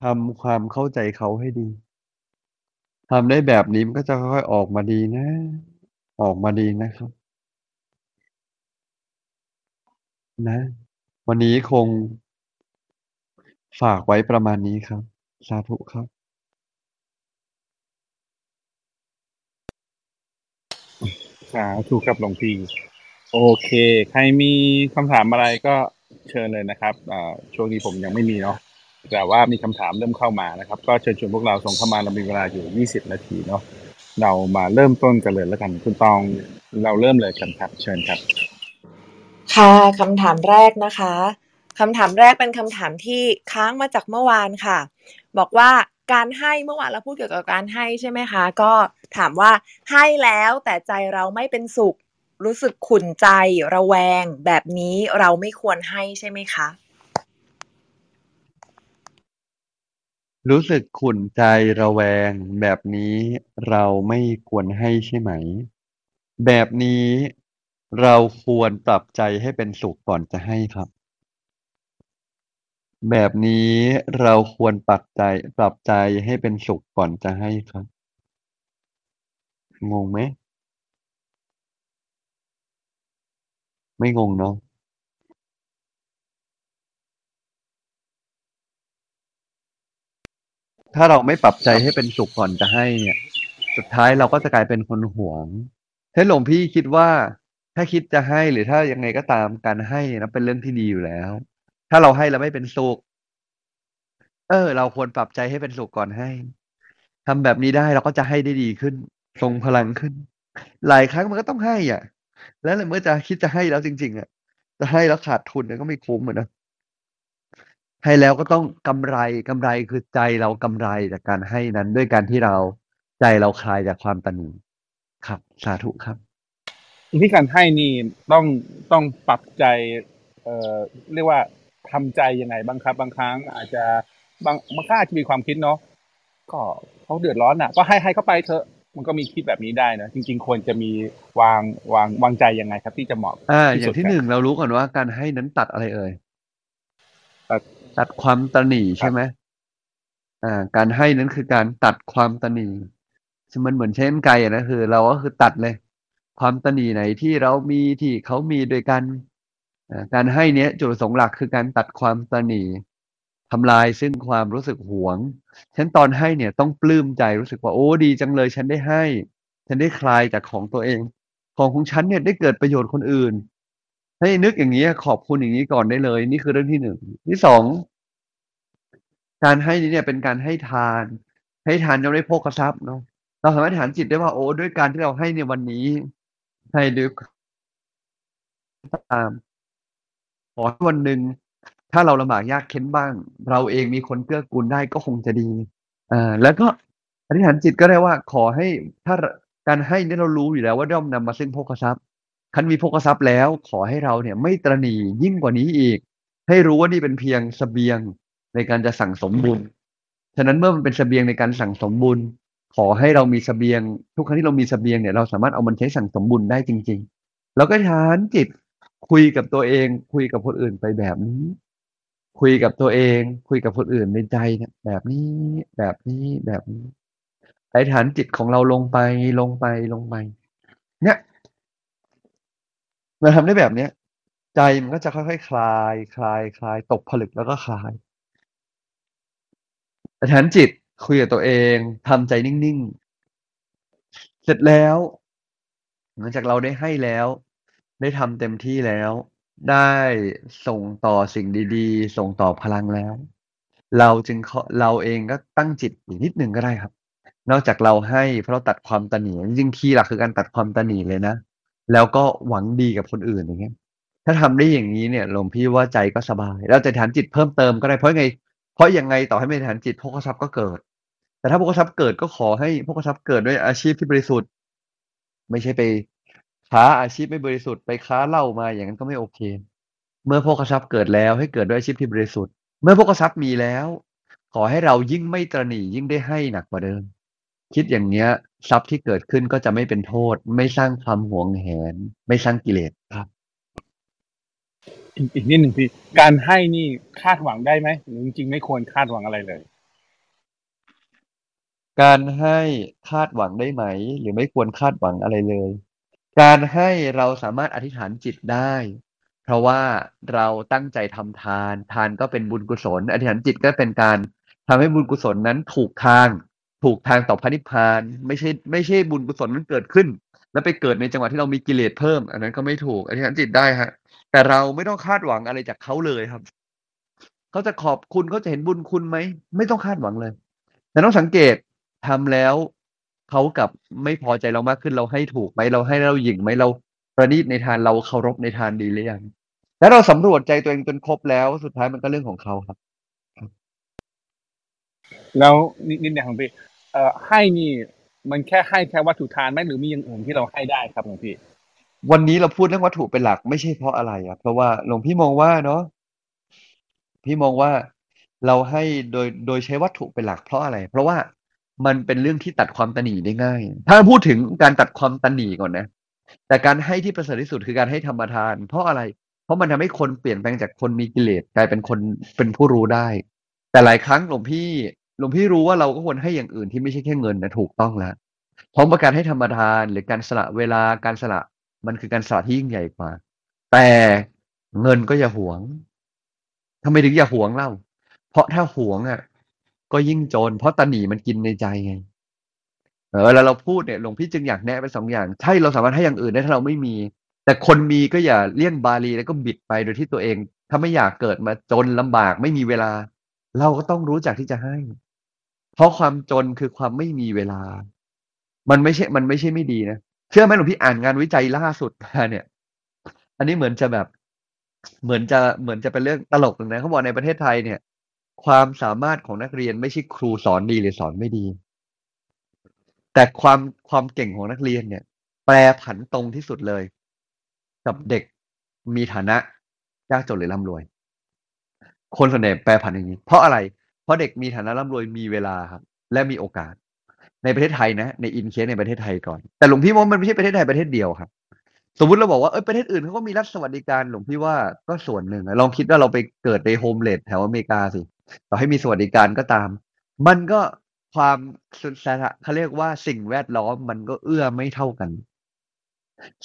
S1: ทำความเข้าใจเขาให้ดีทำได้แบบนี้มันก็จะค่อยๆออกมาดีนะ ออกมาดีนะครับ นะ วันนี้คงฝากไว้ประมาณนี้ครับ สาธุครับ
S3: สาธุครับหลวงพี่ โอเค ใครมีคำถามอะไรก็เชิญเลยนะครับอ่าช่วงนี้ผมยังไม่มีเนาะ แต่ว่ามีคำถามเริ่มเข้ามานะครับ ก็เชิญชวนพวกเราส่งเข้ามาเรามีเวลาอยู่ 20 นาทีเนาะ เรามาเริ่มต้นกันเลยแล้วกัน คุณตอง เราเริ่มเลยกันครับ เชิญครับ
S4: ค่ะคำถามแรกนะคะคำถามแรกเป็นคำถามที่ค้างมาจากเมื่อวานค่ะ บอกว่าการให้เมื่อวานเราพูดเกี่ยวกับการให้ใช่ไหมคะ ก็ถามว่าให้แล้วแต่ใจเราไม่เป็นสุข รู้สึกขุ่นใจระแวง แบบนี้เราไม่ควรให้ใช่ไหมคะ?
S1: รู้สึกขุ่นใจระแวง แบบนี้เราไม่ควรให้ใช่ไหม แบบนี้ เราควรปรับใจให้เป็นสุขก่อนจะให้ครับ แบบนี้เราควรปรับใจ ปรับใจให้เป็นสุขก่อนจะให้ครับ งงไหม ไม่งงเนาะถ้าเราไม่ปรับใจให้เป็นสุขก่อนจะให้เนี่ย สุดท้ายเราก็จะกลายเป็นคนหวงถ้หลวงพี่คิดว่า ถ้าคิดจะให้หรือถ้ายังไงก็ตามการให้นะเป็นเรื่องที่ดีอยู่แล้ว ถ้าเราให้แล้วไม่เป็นสุขเออ เราควรปรับใจให้เป็นสุขก่อนให้ทำแบบนี้ได้เราก็จะให้ได้ดีขึ้น ทรงพลังขึ้น หลายครั้งมันก็ต้องให้ อะ แล้วเมื่อจะคิดจะให้แล้วจริง ๆ อะ จะให้แล้วขาดทุนก็ไม่คุ้มเหมือนนะให้แล้วก็ต้องกำไรกำไรคือใจเรากำไรจากการให้นั้น ด้วยการที่เราใจเราคลายจากความตนีครับ สาธุครับ
S3: ที่การให้นี่ต้องต้องปรับใจ เอ่อเรียกว่าทำใจยังไงบ้างครับ บางครั้งอาจจะบางบางครั้งอาจจะมีความคิดเนาะก็เขาเดือดร้อนอะ ก็ให้ให้เขาไปเถอะมันก็มีคิดแบบนี้ได้นะจริง ๆ ควรจะมีวางวางวางใจยังไงครับ ที่จะเหมาะ
S1: อ่า
S3: ที่
S1: อย่า
S3: สุด
S1: งที่
S3: ค
S1: ห
S3: รับ
S1: นึ่งเรารู้ก่อนว่าการให้นั้นตัดอะไรเอ่ย
S3: ตัด
S1: ตัดความตนีใช่ไหมอ่า การให้นั้นคือการตัดความตนีซึ่งมันเหมือนเช่นไกลอะนะคือ เราก็คือตัดเลย ความตนีไหนที่เรามีที่เขามีโดยกัน การให้เนี้ยจุดประสงค์หลักคือการตัดความตนีทำลายซึ่งความรู้สึกหวง ฉันตอนให้เนี่ยต้องปลื้มใจรู้สึกว่าโอ้ดีจังเลย ฉันได้ให้ ฉันได้คลายจากของตัวเอง ของของฉันเนี่ยได้เกิดประโยชน์คนอื่น ให้นึกอย่างนี้ขอบคุณอย่างนี้ก่อนได้เลย นี่คือเรื่องที่หนึ่งที่สองการให้นี้เนี่ยเป็นการให้ทาน ให้ทานจะได้โภคทรัพย์เนาะเราสามารถฐานจิตได้ว่าโอ้ด้วยการที่เราให้ในวันนี้ ให้ด้วยตามขอให้วันหนึ่งถ้าเราลำบากยากเข็นบ้าง เราเองมีคนเกื้อกูลได้ก็คงจะดีอ่าแล้วก็อธิษฐานจิตก็ได้ว่า ขอให้ถ้าการให้เนี่ยเรารู้อยู่แล้วว่าย่อมนำมาซึ่งโภคทรัพย์คันมีโภคทรัพย์แล้ว ขอให้เราเนี่ย ไม่ตระหนี่ยิ่งกว่านี้อีก ให้รู้ว่านี่เป็นเพียงเสบียงในการจะสั่งสมบุญฉะนั้นเมื่อมันเป็นเสบียงในการสั่งสมบุญ ขอให้เรามีสเสบียง ทุกครั้งที่เรามีสเสบียงเนี่ยเราสามารถเอามันใช้สั่งสมบุญได้จริง ๆ แล้วก็ทานจิตคุยกับตัวเอง คุยกับคนอื่นไปแบบนี้ คุยกับตัวเอง คุยกับคนอื่นในใจเนี่ยแบบนี้แบบนี้แบบนี้ไอ้ฐานจิตของเราลงไปลงไปลงไปเนี่ยเราทำได้แบบเนี้ยใจมันก็จะค่อยๆคลาย คลาย คลาย ตกผลึกแล้วก็คลายฐานจิต คุยกับตัวเองทำใจนิ่งๆ เสร็จแล้วหลังจากเราได้ให้แล้ว ได้ทำเต็มที่แล้ว ได้ส่งต่อสิ่งดีๆ ส่งต่อพลังแล้ว เราจึงขอเราเองก็ตั้งจิตอีกนิดหนึ่งก็ได้ครับ นอกจากเราให้เพราะเราตัดความตนีจริงๆคีย์หลักคือการตัดความตนีเลยนะ แล้วก็หวังดีกับคนอื่นอย่างเงี้ยถ้าทำได้อย่างนี้เนี่ยหลวงพี่ว่าใจก็สบายเราจะฐานจิตเพิ่มเติมก็ได้เพราะไง เพราะยังไงต่อให้ไม่ฐานจิตโภคทรัพย์ก็เกิด แต่ถ้าโภคทรัพย์เกิดก็ขอให้โภคทรัพย์เกิดด้วยอาชีพที่บริสุทธิ์ ไม่ใช่ไปค้าอาชีพไม่บริสุทธิ์ไปค้าเหล้ามาอย่างนั้นก็ไม่โอเค เมื่อโภคทรัพย์เกิดแล้วให้เกิดด้วยอาชีพที่บริสุทธิ์ เมื่อโภคทรัพย์มีแล้ว ขอให้เรายิ่งไม่ตรหนี่ยิ่งได้ให้หนักกว่าเดิม คิดอย่างเนี้ย ทรัพย์ที่เกิดขึ้นก็จะไม่เป็นโทษ ไม่สร้างความหวงแหน ไม่สร้างกิเลสครับ
S3: อีกอีกนิดหนึ่งพี่การให้นี่คาดหวังได้ไหมหรือจริงๆไม่ควรคาดหวังอะไรเลย
S1: การให้คาดหวังได้ไหม หรือไม่ควรคาดหวังอะไรเลย การให้เราสามารถอธิษฐานจิตได้ เพราะว่าเราตั้งใจทำทาน ทานก็เป็นบุญกุศล อธิษฐานจิตก็เป็นการทำให้บุญกุศลนั้นถูกทาง ถูกทางต่อพระนิพพาน ไม่ใช่ไม่ใช่บุญกุศลนั้นเกิดขึ้น แล้วไปเกิดในจังหวะที่เรามีกิเลสเพิ่ม อันนั้นก็ไม่ถูกอธิษฐานจิตได้ฮะ แต่เราไม่ต้องคาดหวังอะไรจากเขาเลยครับเขาจะขอบคุณเขาจะเห็นบุญคุณไหมไม่ต้องคาดหวังเลย แต่ต้องสังเกต ทำแล้วเขากลับไม่พอใจเรามากขึ้นเราให้ถูกไหมเราให้เราหยิ่งไหมเราประณีตในทานเราเคารพในทานดีหรือยังแล้วเราสำรวจใจตัวเองจนครบแล้วสุดท้ายมันก็เรื่องของเขาครับ
S3: แล้วนิดนิดเดียวของพี่เอ่อให้นี่ มันแค่ให้แค่วัตถุทานไหมหรือมีอย่างอื่นที่เราให้ได้ครับหลวงพี่
S1: วันนี้เราพูดเรื่องวัตถุเป็นหลักไม่ใช่เพราะอะไรอะเพราะว่าหลวงพี่มองว่าเนาะพี่มองว่าเราให้โดยโดยใช้วัตถุเป็นหลักเพราะอะไร เพราะว่า มันเป็นเรื่องที่ตัดความตนีได้ง่าย ถ้าพูดถึงการตัดความตนีก่อนนะ แต่การให้ที่ประเสริฐที่สุดคือการให้ธรรมทาน เพราะอะไร เพราะมันทำให้คนเปลี่ยนแปลงจากคนมีกิเลสกลายเป็นคนเป็นผู้รู้ได้ แต่หลายครั้งหลวงพี่หลวงพี่รู้ว่าเราก็ควรให้อย่างอื่นที่ไม่ใช่แค่เงินนะถูกต้องแล้วพราะว่าการให้ธรรมทานหรือการสละเวลาการสละมันคือการสละที่ยิ่งใหญ่กว่า แต่เงินก็อย่าหวงทำไมถึงอย่าหวงเล่า เพราะถ้าหวงอะ ก็ยิ่งจน เพราะตาหนีมันกินในใจไงเออเวลาเราพูดเนี่ยหลวงพี่จึงอยากแนะไปสองอย่าง ใช่เราสามารถให้อย่างอื่นได้ถ้าเราไม่มี แต่คนมีก็อย่าเลี่ยงบาลีแล้วก็บิดไปโดยที่ตัวเอง ถ้าไม่อยากเกิดมาจนลำบากไม่มีเวลา เราก็ต้องรู้จักที่จะให้ เพราะความจนคือความไม่มีเวลา มันไม่ใช่ มันไม่ใช่ไม่ดีนะเชื่อไหมหลวงพี่อ่านงานวิจัยล่าสุดมาเนี่ย อันนี้เหมือนจะแบบ เหมือนจะเหมือนจะเป็นเรื่องตลกหนึ่งนะเขาบอกในประเทศไทยเนี่ย ความสามารถของนักเรียนไม่ใช่ครูสอนดีหรือสอนไม่ดี แต่ความความเก่งของนักเรียนเนี่ย แปรผันตรงที่สุดเลย กับเด็กมีฐานะยากจนหรือร่ำรวย คนส่วนใหญ่แปรผันอย่างนี้ เพราะอะไร เพราะเด็กมีฐานะร่ำรวยมีเวลาครับ และมีโอกาส ในประเทศไทยนะ ในอินเคสในประเทศไทยก่อน แต่หลวงพี่ว่ามันไม่ใช่ประเทศไทยประเทศเดียวครับ สมมติเราบอกว่าเอยประเทศอื่นเขาก็มีรัฐสวัสดิการหลวงพี่ว่าก็ส่วนหนึ่งลองคิดว่าเราไปเกิดในโฮมเลดแถวอเมริกาสิ ต่อให้มีสวัสดิการก็ตาม มันก็ความสุดสถะเขาเรียกว่าสิ่งแวดล้อมมันก็เอื้อไม่เท่ากัน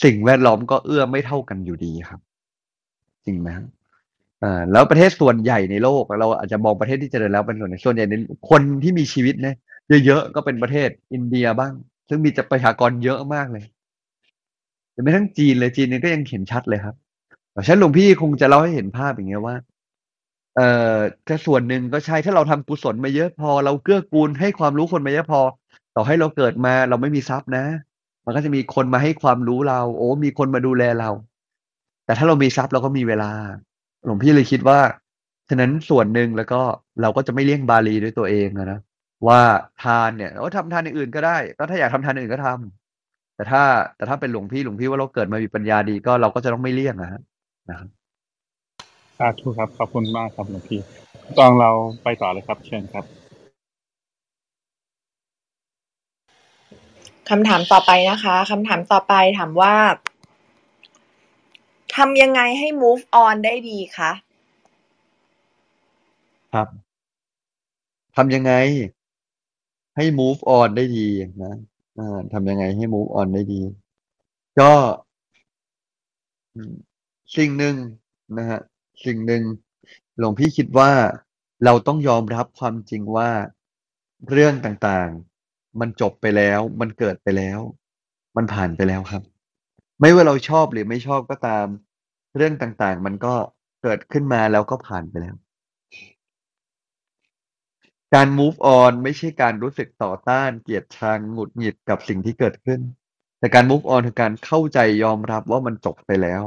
S1: สิ่งแวดล้อมก็เอื้อไม่เท่ากันอยู่ดีครับ จริงไหมอ่าแล้วประเทศส่วนใหญ่ในโลก เราอาจจะมองประเทศที่เจริญแล้วเป็นส่วนใหญ่ส่วนใหญ่ในคนที่มีชีวิตเนะเยอะๆก็เป็นประเทศอินเดียบ้าง ซึ่งมีประชากรเยอะมากเลยหรือแม้ทั้งจีนเลยจีนนี่ก็ยังเห็นชัดเลยครับฉันหลวงพี่คงจะเล่าให้เห็นภาพอย่างเงี้ยว่า เอ่อก็ส่วนหนึ่งก็ใช่ถ้าเราทำกุศลมาเยอะพอ เราเกื้อกูลให้ความรู้คนมาเยอะพอ ต่อให้เราเกิดมาเราไม่มีทรัพย์นะ มันก็จะมีคนมาให้ความรู้เรา โอ้ มีคนมาดูแลเรา แต่ถ้าเรามีทรัพย์เราก็มีเวลา หลวงพี่เลยคิดว่าฉะนั้นส่วนหนึ่งแล้วก็เราก็จะไม่เลี่ยงบาลีด้วยตัวเองนะว่าทานเนี่ยโอ้ทำทานอื่นก็ได้ ก็ถ้าอยากทำทานอื่นก็ทำแต่ถ้าแต่ถ้าเป็นหลวงพี่หลวงพี่ว่าเราเกิดมามีปัญญาดีก็เราก็จะต้องไม่เลี่ยงนะนะครับา
S3: ธุครับ ขอบคุณมากครับหลวงพี่ตองเราไปต่อเลยครับ เชิญครับ
S4: คำถามต่อไปนะคะคำถามต่อไปถามว่าทำยังไงให้ move on ได้ดีคะ
S1: ครับทำยังไง ให้ move on ได้ดีนะอ่าทำยังไงให้ move on ได้ดี ก็อืมสิ่งหนึ่งนะฮะ สิ่งหนึ่งหลวงพี่คิดว่าเราต้องยอมรับความจริงว่าเรื่องต่างๆ มันจบไปแล้ว มันเกิดไปแล้ว มันผ่านไปแล้วครับ ไม่ว่าเราชอบหรือไม่ชอบก็ตาม เรื่องต่างๆ มันก็เกิดขึ้นมาแล้วก็ผ่านไปแล้ว การ move on ไม่ใช่การรู้สึกต่อต้าน เกลียดชังหงุดหงิดกับสิ่งที่เกิดขึ้น แต่การ move on คือการเข้าใจยอมรับว่ามันจบไปแล้ว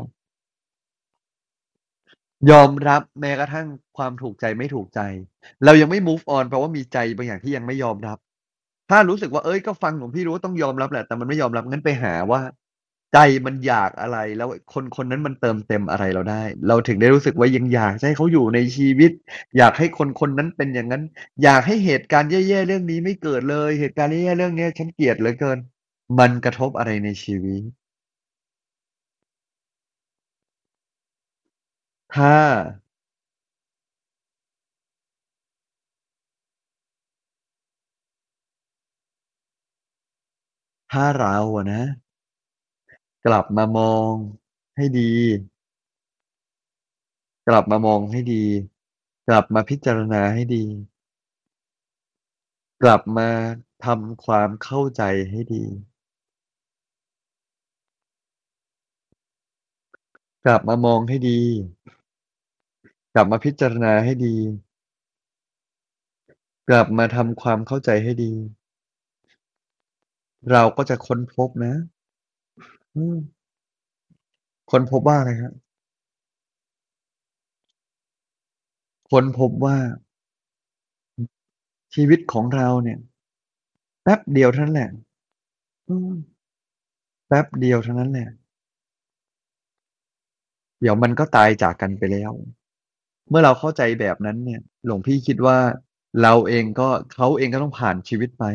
S1: ยอมรับแม้กระทั่งความถูกใจไม่ถูกใจ เรายังไม่ move on เพราะว่ามีใจบางอย่างที่ยังไม่ยอมรับ ถ้ารู้สึกว่าเอ้ยก็ฟังของพี่รู้ว่าต้องยอมรับแหละแต่มันไม่ยอมรับงั้นไปหาว่า ใจมันอยากอะไรแล้วคนคนนั้นมันเติมเต็มอะไรเราได้ เราถึงได้รู้สึกว่ายังอยากให้เขาอยู่ในชีวิต อยากให้คนคนนั้นเป็นอย่างนั้น อยากให้เหตุการณ์แย่ๆเรื่องนี้ไม่เกิดเลย เหตุการณ์แย่ๆเรื่องเนี้ยฉันเกลียดเหลือเกิน มันกระทบอะไรในชีวิต ถ้าถ้าเราอะนะ กลับมามองให้ดี กลับมามองให้ดี กลับมาพิจารณาให้ดี กลับมาทำความเข้าใจให้ดี กลับมามองให้ดี กลับมาพิจารณาให้ดี กลับมาทำความเข้าใจให้ดี เราก็จะค้นพบนะค้นพบว่าอะไรครับค้นพบว่า ชีวิตของเราเนี่ยแป๊บเดียวเท่านั้นแหละแป๊บเดียวเท่านั้นแหละ เดี๋ยวมันก็ตายจากกันไปแล้ว เมื่อเราเข้าใจแบบนั้นเนี่ย หลวงพี่คิดว่าเราเองก็เขาเองก็ต้องผ่านชีวิตไป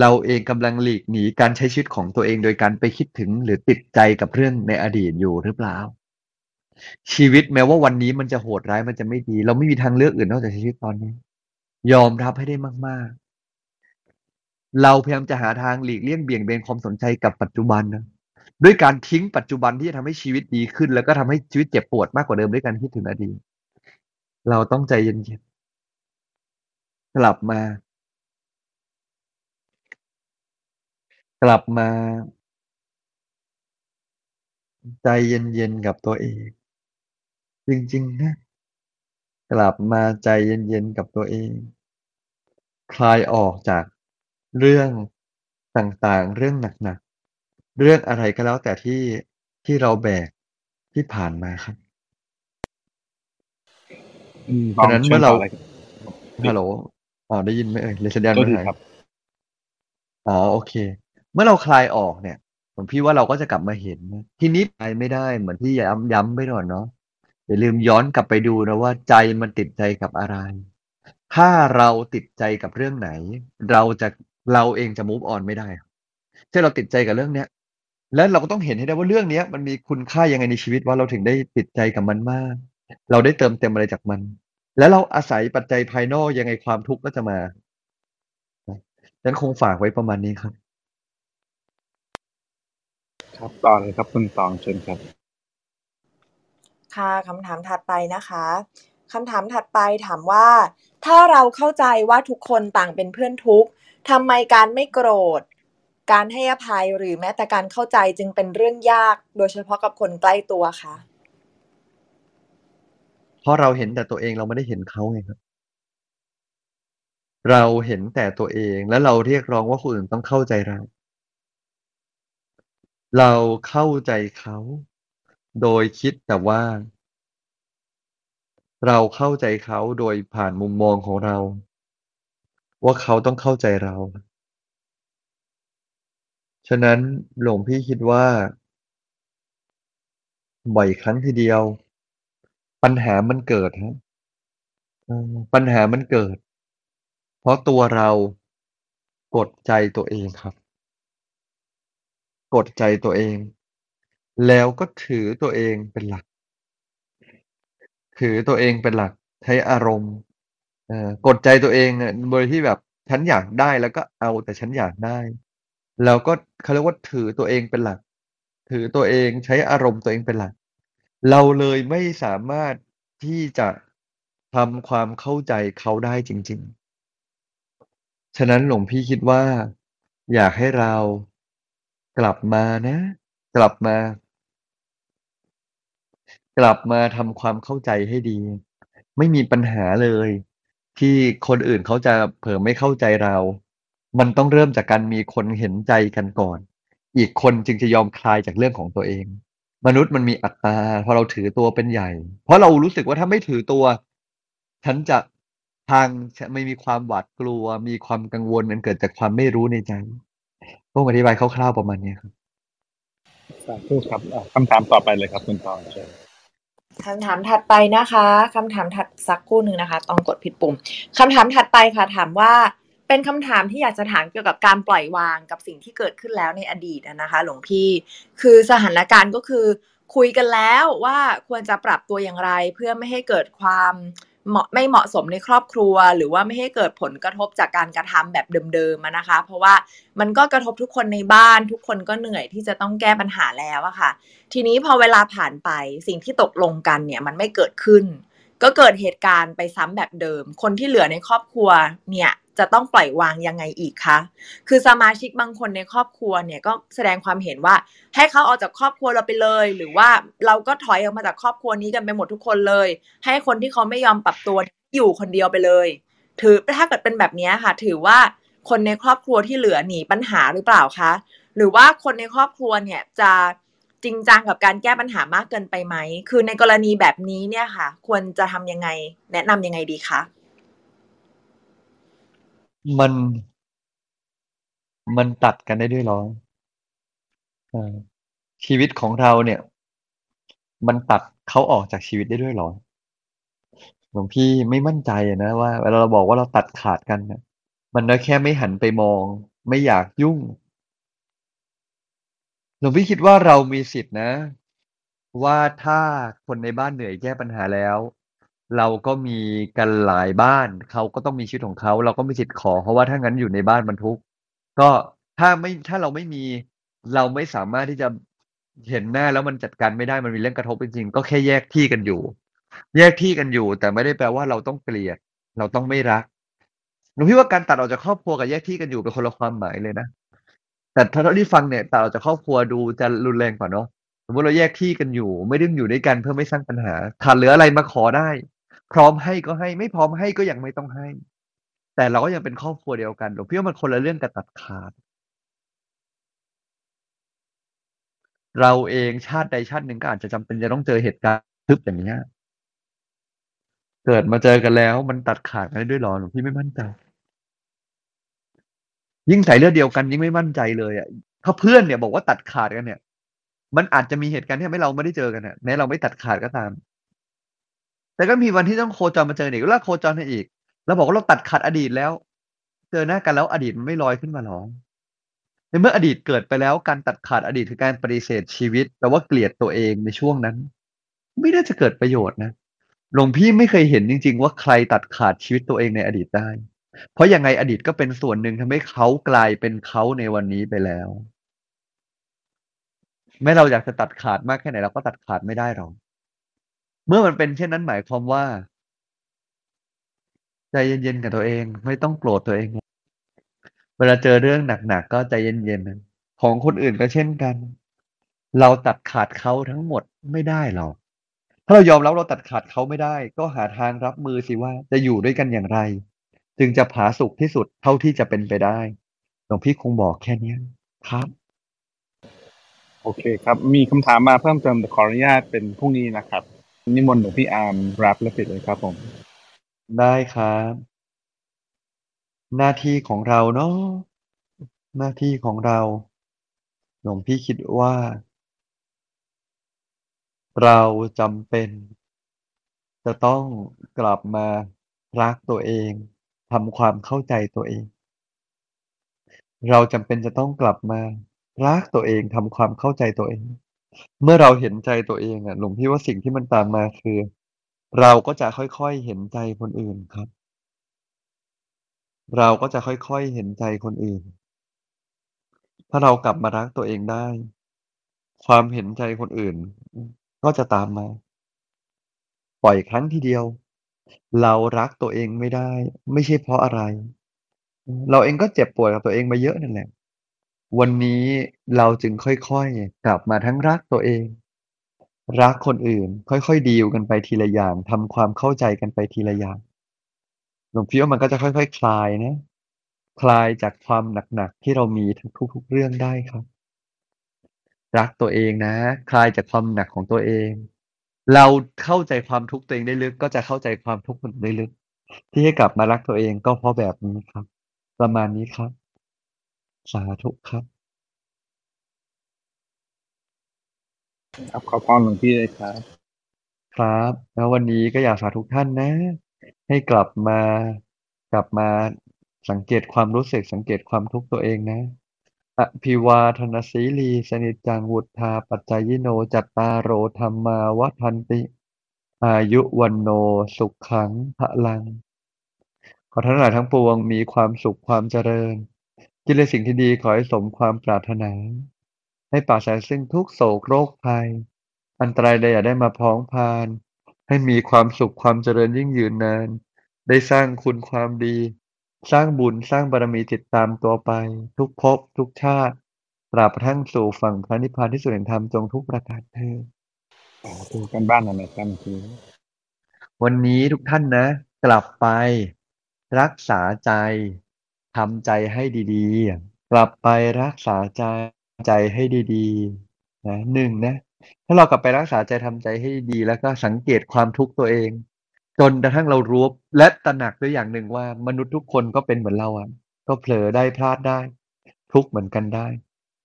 S1: เราเองกำลังหลีกหนีการใช้ชีวิตของตัวเองโดยการไปคิดถึงหรือติดใจกับเรื่องในอดีตอยู่หรือเปล่า ชีวิตแม้ว่าวันนี้มันจะโหดร้ายมันจะไม่ดี เราไม่มีทางเลือกอื่นนอกจากชีวิตตอนนี้ ยอมรับให้ได้มาก ๆ เราพยายามจะหาทางหลีกเลี่ยงเบี่ยงเบนความสนใจกับปัจจุบันนะด้วยการทิ้งปัจจุบันที่จะทำให้ชีวิตดีขึ้น แล้วก็ทำให้ชีวิตเจ็บปวดมากกว่าเดิมด้วยการคิดถึงอดีต เราต้องใจเย็นๆ กลับมา กลับมา ใจเย็นๆ กับตัวเอง จริงๆ นะ กลับมาใจเย็นๆ กับตัวเอง คลายออกจากเรื่องต่างๆ เรื่องหนักๆ เรื่องอะไรก็แล้วแต่ที่ที่เราแบกที่ผ่านมาครับ
S3: อืม
S1: ฉะนั้นเมื่อเรา
S3: ชิญต่ลยคบ
S1: ฮัลโหลอ๋อได้ยินไหมเอ่ยเลยสัญญาณ
S3: โทษ
S1: มัน
S3: ที
S1: หาย
S3: ครับ
S1: อ๋อโอเค เมื่อเราคลายออกเนี่ยผมพี่ว่าเราก็จะกลับมาเห็นนะทีนี้ไปไม่ได้เหมือนที่ย้ำย้ำไปหน่อยเนาะอย่าลืมย้อนกลับไปดูนะว่าใจมันติดใจกับอะไร ถ้าเราติดใจกับเรื่องไหน เราจะเราเองจะ move on ไม่ได้เช่นเราติดใจกับเรื่องเนี้ยแล้วเราก็ต้องเห็นให้ได้ว่าเรื่องเนี้ยมันมีคุณค่ายังไงในชีวิตว่าเราถึงได้ติดใจกับมันมาก เราได้เติมเต็มอะไรจากมัน แล้วเราอาศัยปัจจัยภายนอกยังไงความทุกข์ก็จะมาฉะนั้นคงฝากไว้ประมาณนี้ครับ
S3: ครับต่อเลยครับคุณตองเชิญครับ
S4: ค่ะคำถามถัดไปนะคะคำถามถัดไปถามว่า ถ้าเราเข้าใจว่าทุกคนต่างเป็นเพื่อนทุกข์ทำไมการไม่โกรธ การให้อภัยหรือแม้แต่การเข้าใจจึงเป็นเรื่องยาก โดยเฉพาะกับคนใกล้ตัวคะ
S1: เพราะเราเห็นแต่ตัวเองเราไม่ได้เห็นเขาไงครับ เราเห็นแต่ตัวเองแล้วเราเรียกร้องว่าคนอื่นต้องเข้าใจเรา เราเข้าใจเขา โดยคิดแต่ว่า เราเข้าใจเขาโดยผ่านมุมมองของเรา ว่าเขาต้องเข้าใจเรา ฉะนั้นหลวงพี่คิดว่าบ่อยครั้งทีเดียว ปัญหามันเกิดฮะปัญหามันเกิด เพราะตัวเรากดใจตัวเองครับ กดใจตัวเอง แล้วก็ถือตัวเองเป็นหลัก ถือตัวเองเป็นหลัก ใช้อารมณ์อ่อกดใจตัวเองโดยที่แบบฉันอยากได้แล้วก็เอาแต่ฉันอยากได้แล้วก็เขาเรียกว่าถือตัวเองเป็นหลัก ถือตัวเองใช้อารมณ์ตัวเองเป็นหลัก เราเลยไม่สามารถที่จะทำความเข้าใจเขาได้จริง ๆ ฉะนั้นหลวงพี่คิดว่า อยากให้เรากลับมานะ กลับมา กลับมาทำความเข้าใจให้ดี ไม่มีปัญหาเลย ที่คนอื่นเขาจะเผลอไม่เข้าใจเรา มันต้องเริ่มจากการมีคนเห็นใจกันก่อน อีกคนจึงจะยอมคลายจากเรื่องของตัวเอง มนุษย์มันมีอัตตา พอเราถือตัวเป็นใหญ่ เพราะเรารู้สึกว่าถ้าไม่ถือตัว ฉันจะทางไม่มีความหวาดกลัว มีความกังวลมันเกิดจากความไม่รู้ในใจผมอธิบายคร่าวๆประมาณนี้ครับ
S3: สาธุครับอะคำถามต่อไปเลยครับ คุณตองเชิญ
S4: คำถามถัดไปนะคะคำถามถัดสักครู่หนึ่งนะคะ ต้องกดผิดปุ่มคำถามถัดไปค่ะ ถามว่า เป็นคำถามที่อยากจะถามเกี่ยวกับการปล่อยวางกับสิ่งที่เกิดขึ้นแล้วในอดีตนะคะ หลวงพี่ คือสถานการณ์ก็คือ คุยกันแล้วว่าควรจะปรับตัวอย่างไร เพื่อไม่ให้เกิดความเหมาะไม่เหมาะสมในครอบครัว หรือว่าไม่ให้เกิดผลกระทบจากการกระทำแบบเดิมๆนะคะ เพราะว่ามันก็กระทบทุกคนในบ้านทุกคนก็เหนื่อยที่จะต้องแก้ปัญหาแล้วอะค่ะ ทีนี้พอเวลาผ่านไปสิ่งที่ตกลงกันเนี่ยมันไม่เกิดขึ้น ก็เกิดเหตุการณ์ไปซ้ำแบบเดิม คนที่เหลือในครอบครัวเนี่ย จะต้องปล่อยวางยังไงอีกคะ คือสมาชิกบางคนในครอบครัวเนี่ยก็แสดงความเห็นว่าให้เขาออกจากครอบครัวเราไปเลย หรือว่าเราก็ถอยออกมาจากครอบครัวนี้กันไปหมดทุกคนเลย ให้คนที่เขาไม่ยอมปรับตัวอยู่คนเดียวไปเลย ถือถ้าเกิดเป็นแบบนี้ค่ะ ถือว่าคนในครอบครัวที่เหลือหนีปัญหาหรือเปล่าคะ หรือว่าคนในครอบครัวเนี่ยจะจริงจังกับการแก้ปัญหามากเกินไปไหม คือในกรณีแบบนี้เนี่ยค่ะ ควรจะทำยังไง แนะนำยังไงดีคะ
S1: มัน มันตัดกันได้ด้วยเหรอชีวิตของเราเนี่ย มันตัดเขาออกจากชีวิตได้ด้วยเหรอหลวงพี่ไม่มั่นใจนะว่าเวลาเราบอกว่าเราตัดขาดกันนะมันก็แค่ไม่หันไปมอง ไม่อยากยุ่งหลวงพี่คิดว่าเรามีสิทธินะ ว่าถ้าคนในบ้านเหนื่อยแก้ปัญหาแล้ว เราก็มีกันหลายบ้าน เขาก็ต้องมีชีวิตของเขา เราก็มีสิทธิ์ขอ เพราะว่าถ้างั้นอยู่ในบ้านมันทุกข์ก็ถ้าไม่ถ้าเราไม่มี เราไม่สามารถที่จะเห็นหน้าแล้วมันจัดการไม่ได้มันมีเรื่องกระทบจริงๆก็แค่แยกที่กันอยู่ แยกที่กันอยู่ แต่ไม่ได้แปลว่าเราต้องเกลียด เราต้องไม่รักหนูพี่ว่าการตัดออกจากครอบครัวกับแยกที่กันอยู่เป็นคนละความหมายเลยนะแต่ถ้าเท่าที่ฟังเนี่ยตัดออกจากครอบครัวดูจะรุนแรงกว่าเนาะสมมติเราแยกที่กันอยู่ ไม่ได้อยู่ด้วยกันเพื่อไม่สร้างปัญหาขาดเหลืออะไรมาขอได้ พร้อมให้ก็ให้ ไม่พร้อมให้ก็ยังไม่ต้องให้ แต่เราก็ยังเป็นครอบครัวเดียวกันหลวงพี่ว่ามันคนละเรื่องกับตัดขาด เราเองชาติใดชาติหนึ่งก็อาจจะจำเป็นจะต้องเจอเหตุการณ์ทึบอย่างเนี้ยเกิดมาเจอกันแล้ว มันตัดขาดกันได้ด้วยหรอหลวงพี่ไม่มั่นใจ ยิ่งใส่เลือดเดียวกันยิ่งไม่มั่นใจเลยอะถ้าเพื่อนเนี่ยบอกว่าตัดขาดกันเนี่ย มันอาจจะมีเหตุการณ์ที่ทำให้เราไม่ได้เจอกันอะแม้เราไม่ตัดขาดก็ตาม แต่ก็มีวันที่ต้องโคจรมาเจออีกแล้วโคจรกันอีก แล้วบอกว่าเราตัดขาดอดีตแล้ว เจอหน้ากันแล้วอดีตมันไม่ลอยขึ้นมาหรอในเมื่ออดีตเกิดไปแล้วการตัดขาดอดีตคือการปฏิเสธชีวิตแปลว่าเกลียดตัวเองในช่วงนั้น ไม่น่าจะเกิดประโยชน์นะหลวงพี่ไม่เคยเห็นจริง ๆ ว่าใครตัดขาดชีวิตตัวเองในอดีตได้ เพราะยังไงอดีตก็เป็นส่วนหนึ่งทำให้เขากลายเป็นเขาในวันนี้ไปแล้วแม้เราอยากจะตัดขาดมากแค่ไหนเราก็ตัดขาดไม่ได้หรอก เมื่อมันเป็นเช่นนั้นหมายความว่า ใจเย็นๆกับตัวเอง ไม่ต้องโกรธตัวเอง เวลาเจอเรื่องหนักๆก็ใจเย็นๆของคนอื่นก็เช่นกัน เราตัดขาดเขาทั้งหมดไม่ได้หรอกถ้าเรายอมรับเราตัดขาดเขาไม่ได้ ก็หาทางรับมือสิว่าจะอยู่ด้วยกันอย่างไร จึงจะผาสุกที่สุดเท่าที่จะเป็นไปได้หลวงพี่คงบอกแค่นี้ครับ
S3: โอเคครับ มีคำถามมาเพิ่มเติมแต่ขออนุญาตเป็นพรุ่งนี้นะครับ นิมนต์หลวงพี่อาร์มรับและปิดเลยครับผม
S1: ได้ครับ หน้าที่ของเราเนาะหน้าที่ของเรา หลวงพี่คิดว่า เราจำเป็น จะต้องกลับมารักตัวเองทำความเข้าใจตัวเอง เราจำเป็นจะต้องกลับมารักตัวเองทำความเข้าใจตัวเอง เมื่อเราเห็นใจตัวเองอะหลวงพี่ว่าสิ่งที่มันตามมา คือ เราก็จะค่อย ๆ เห็นใจคนอื่นครับ เราก็จะค่อย ๆ เห็นใจคนอื่น ถ้าเรากลับมารักตัวเองได้ ความเห็นใจคนอื่นก็จะตามมา ปล่อยครั้งทีเดียว เรารักตัวเองไม่ได้ ไม่ใช่เพราะอะไรเราเองก็เจ็บปวดกับตัวเองมาเยอะนั่นแหละ วันนี้เราจึงค่อย ๆ กลับมาทั้งรักตัวเอง รักคนอื่น ค่อยๆดีลกันไปทีละอย่างทำความเข้าใจกันไปทีละอย่าง หลวงพี่ว่ามันก็จะค่อยๆคคลายนะ คลายจากความหนักๆที่เรามีทุกๆเรื่องได้ครับ รักตัวเองนะ คลายจากความหนักของตัวเอง เราเข้าใจความทุกข์ตัวเองได้ลึก ก็จะเข้าใจความทุกข์คนอื่นได้ลึก ที่ให้กลับมารักตัวเองก็เพราะแบบนี้ครับ ประมาณนี้ครับ สาธุครับ
S3: ครับขอพรหลวงพี่เลยครับ
S1: ครับ แล้ววันนี้ก็อยากฝากทุกท่านนะ ให้กลับมากลับมาสังเกตความรู้สึกสังเกตความทุกข์ตัวเองนะอภิวาทนาสีลีสนิจจังวุธาปัจจายโนจัตตารโรธรรมาวัฒนติ อายุวันโนสุขขังพลัง ขอท่านทั้งหลายทั้งปวงมีความสุขความเจริญ คิดในสิ่งที่ดีขอให้สมความปรารถนา ให้ปราศจากซึ่งทุกโศกโรคภัย อันตรายใดอย่าได้มาพ้องพาน ให้มีความสุขความเจริญยิ่งยืนนาน ได้สร้างคุณความดี สร้างบุญสร้างบารมีติดตามตัวไป ทุกภพทุกชาติ ตราบกระทั่งสู่ฝั่งพระนิพพานที่สุดแห่งธรรมจงทุกประการเถิด
S3: อ่าดูกันบ้านหน่อยครับคือ
S1: วันนี้ทุกท่านนะ กลับไป รักษาใจ ทำใจให้ดีๆ กลับไปรักษาใจใจให้ดีๆนะหนึ่งนะ ถ้าเรากลับไปรักษาใจทำใจให้ดีแล้วก็สังเกตความทุกข์ตัวเอง จนกระทั่งเรารู้และตระหนักด้วยอย่างหนึ่งว่ามนุษย์ทุกคนก็เป็นเหมือนเราอะ ก็เผลอได้พลาดได้ ทุกข์เหมือนกันได้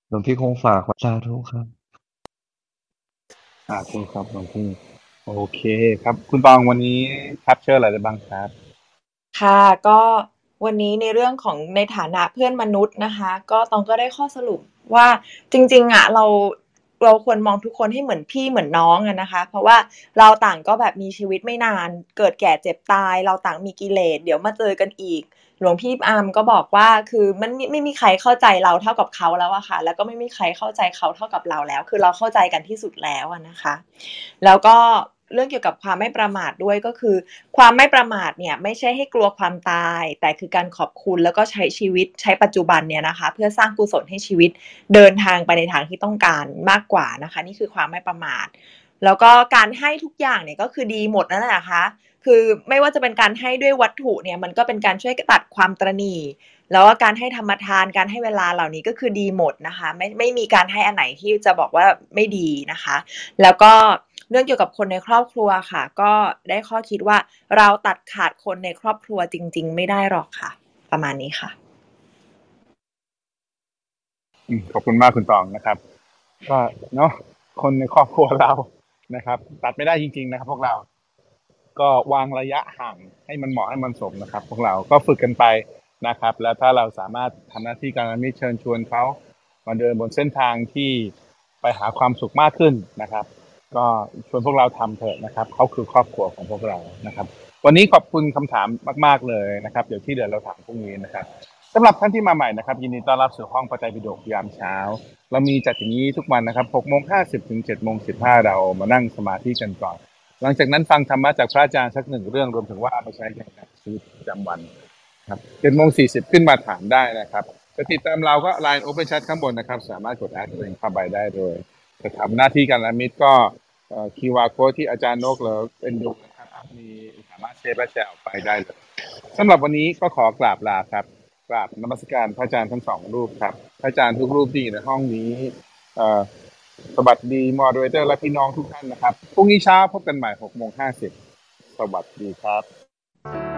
S1: หลวงพี่คงฝากไว้สาธุครับ
S3: อ่าถูกครับหลวงพี่โอเคครับ คุณตองวันนี้ capture อะไรได้บ้างครับ
S4: ค่ะก็ วันนี้ในเรื่องของในฐานะเพื่อนมนุษย์นะคะ ก็ตองก็ได้ข้อสรุปว่าจริง ๆอะเราเราควรมองทุกคนให้เหมือนพี่เหมือนน้องอะนะคะ เพราะว่าเราต่างก็แบบมีชีวิตไม่นาน เกิดแก่เจ็บตาย เราต่างมีกิเลสเดี๋ยวมาเจอกันอีก หลวงพี่อาร์มก็บอกว่าคือมันไม่ไม่มีใครเข้าใจเราเท่ากับเขาแล้วอะค่ะ แล้วก็ไม่มีใครเข้าใจเขาเท่ากับเราแล้ว คือเราเข้าใจกันที่สุดแล้วนะคะ แล้วก็ เรื่องเกี่ยวกับความไม่ประมาทด้วยก็คือ ความไม่ประมาทเนี่ยไม่ใช่ให้กลัวความตาย แต่คือการขอบคุณแล้วก็ใช้ชีวิตใช้ปัจจุบันเนี่ยนะคะ เพื่อสร้างกุศลให้ชีวิตเดินทางไปในทางที่ต้องการมากกว่านะคะ นี่คือความไม่ประมาท แล้วก็การให้ทุกอย่างเนี่ยก็คือดีหมดนั่นแหละนะคะคือไม่ว่าจะเป็นการให้ด้วยวัตถุเนี่ยมันก็เป็นการช่วยตัดความตรณี แล้วการให้ธรรมทานการให้เวลาเหล่านี้ก็คือดีหมดนะคะ ไม่ไม่มีการให้อันไหนที่จะบอกว่าไม่ดีนะคะ แล้วก็เรื่องเกี่ยวกับคนในครอบครัวค่ะ ก็ได้ข้อคิดว่าเราตัดขาดคนในครอบครัวจริง ๆ ไม่ได้หรอกค่ะ ประมาณนี้ค่ะ
S3: ขอบคุณมากคุณตองนะครับ ก็เนาะคนในครอบครัวเรานะครับ ตัดไม่ได้จริง ๆ นะครับ พวกเรา ก็วางระยะห่างให้มันเหมาะให้มันสมนะครับ พวกเราก็ฝึกกันไป นะครับ แล้วถ้าเราสามารถทำหน้าที่การมิตรเชิญชวนเขามาเดินบนเส้นทางที่ไปหาความสุขมากขึ้นนะครับ ก็ชวนพวกเราทำเถอะนะครับเขาคือครอบครัวของพวกเรานะครับ วันนี้ขอบคุณคำถามมาก ๆเลยนะครับ เดี๋ยวที่เดี๋ยวเราถามพรุ่งนี้นะครับสำหรับท่านที่มาใหม่นะครับ ยินดีต้อนรับสู่ห้องปฏิบิดกยามเช้า เรามีจัดอย่างนี้ทุกวันนะครับ6โมง50ถึง7โมง15 เรามานั่งสมาธิกันก่อน หลังจากนั้นฟังธรรมะจากพระอาจารย์สักหนึ่งเรื่องรวมถึงว่าเอาไปใช้ในชีวิตประจำวัน ครับ7โมง40ขึ้นมาถามได้นะครับจะติดตามเราก็ Line Open Chat ข้างบนนะครับ สามารถกดแอดตัวเองเข้าไปได้เลยจะทำหน้าที่การละมิตรก็คิวอาร์โค้ดที่อาจารย์นกหรือเป็นดูนะครับมีสามารถเซฟและแชร์ออกไปได้เลยสำหรับวันนี้ก็ขอกราบลาครับกราบนมัสการพระอาจารย์ทั้งสองรูปครับพระอาจารย์ทุกรูปที่อยู่ในห้องนี้สวัสดี moderator และพี่น้องทุกท่านนะครับพรุ่งนี้เช้าพบกันใหม่6โมง50สวัสดีครับ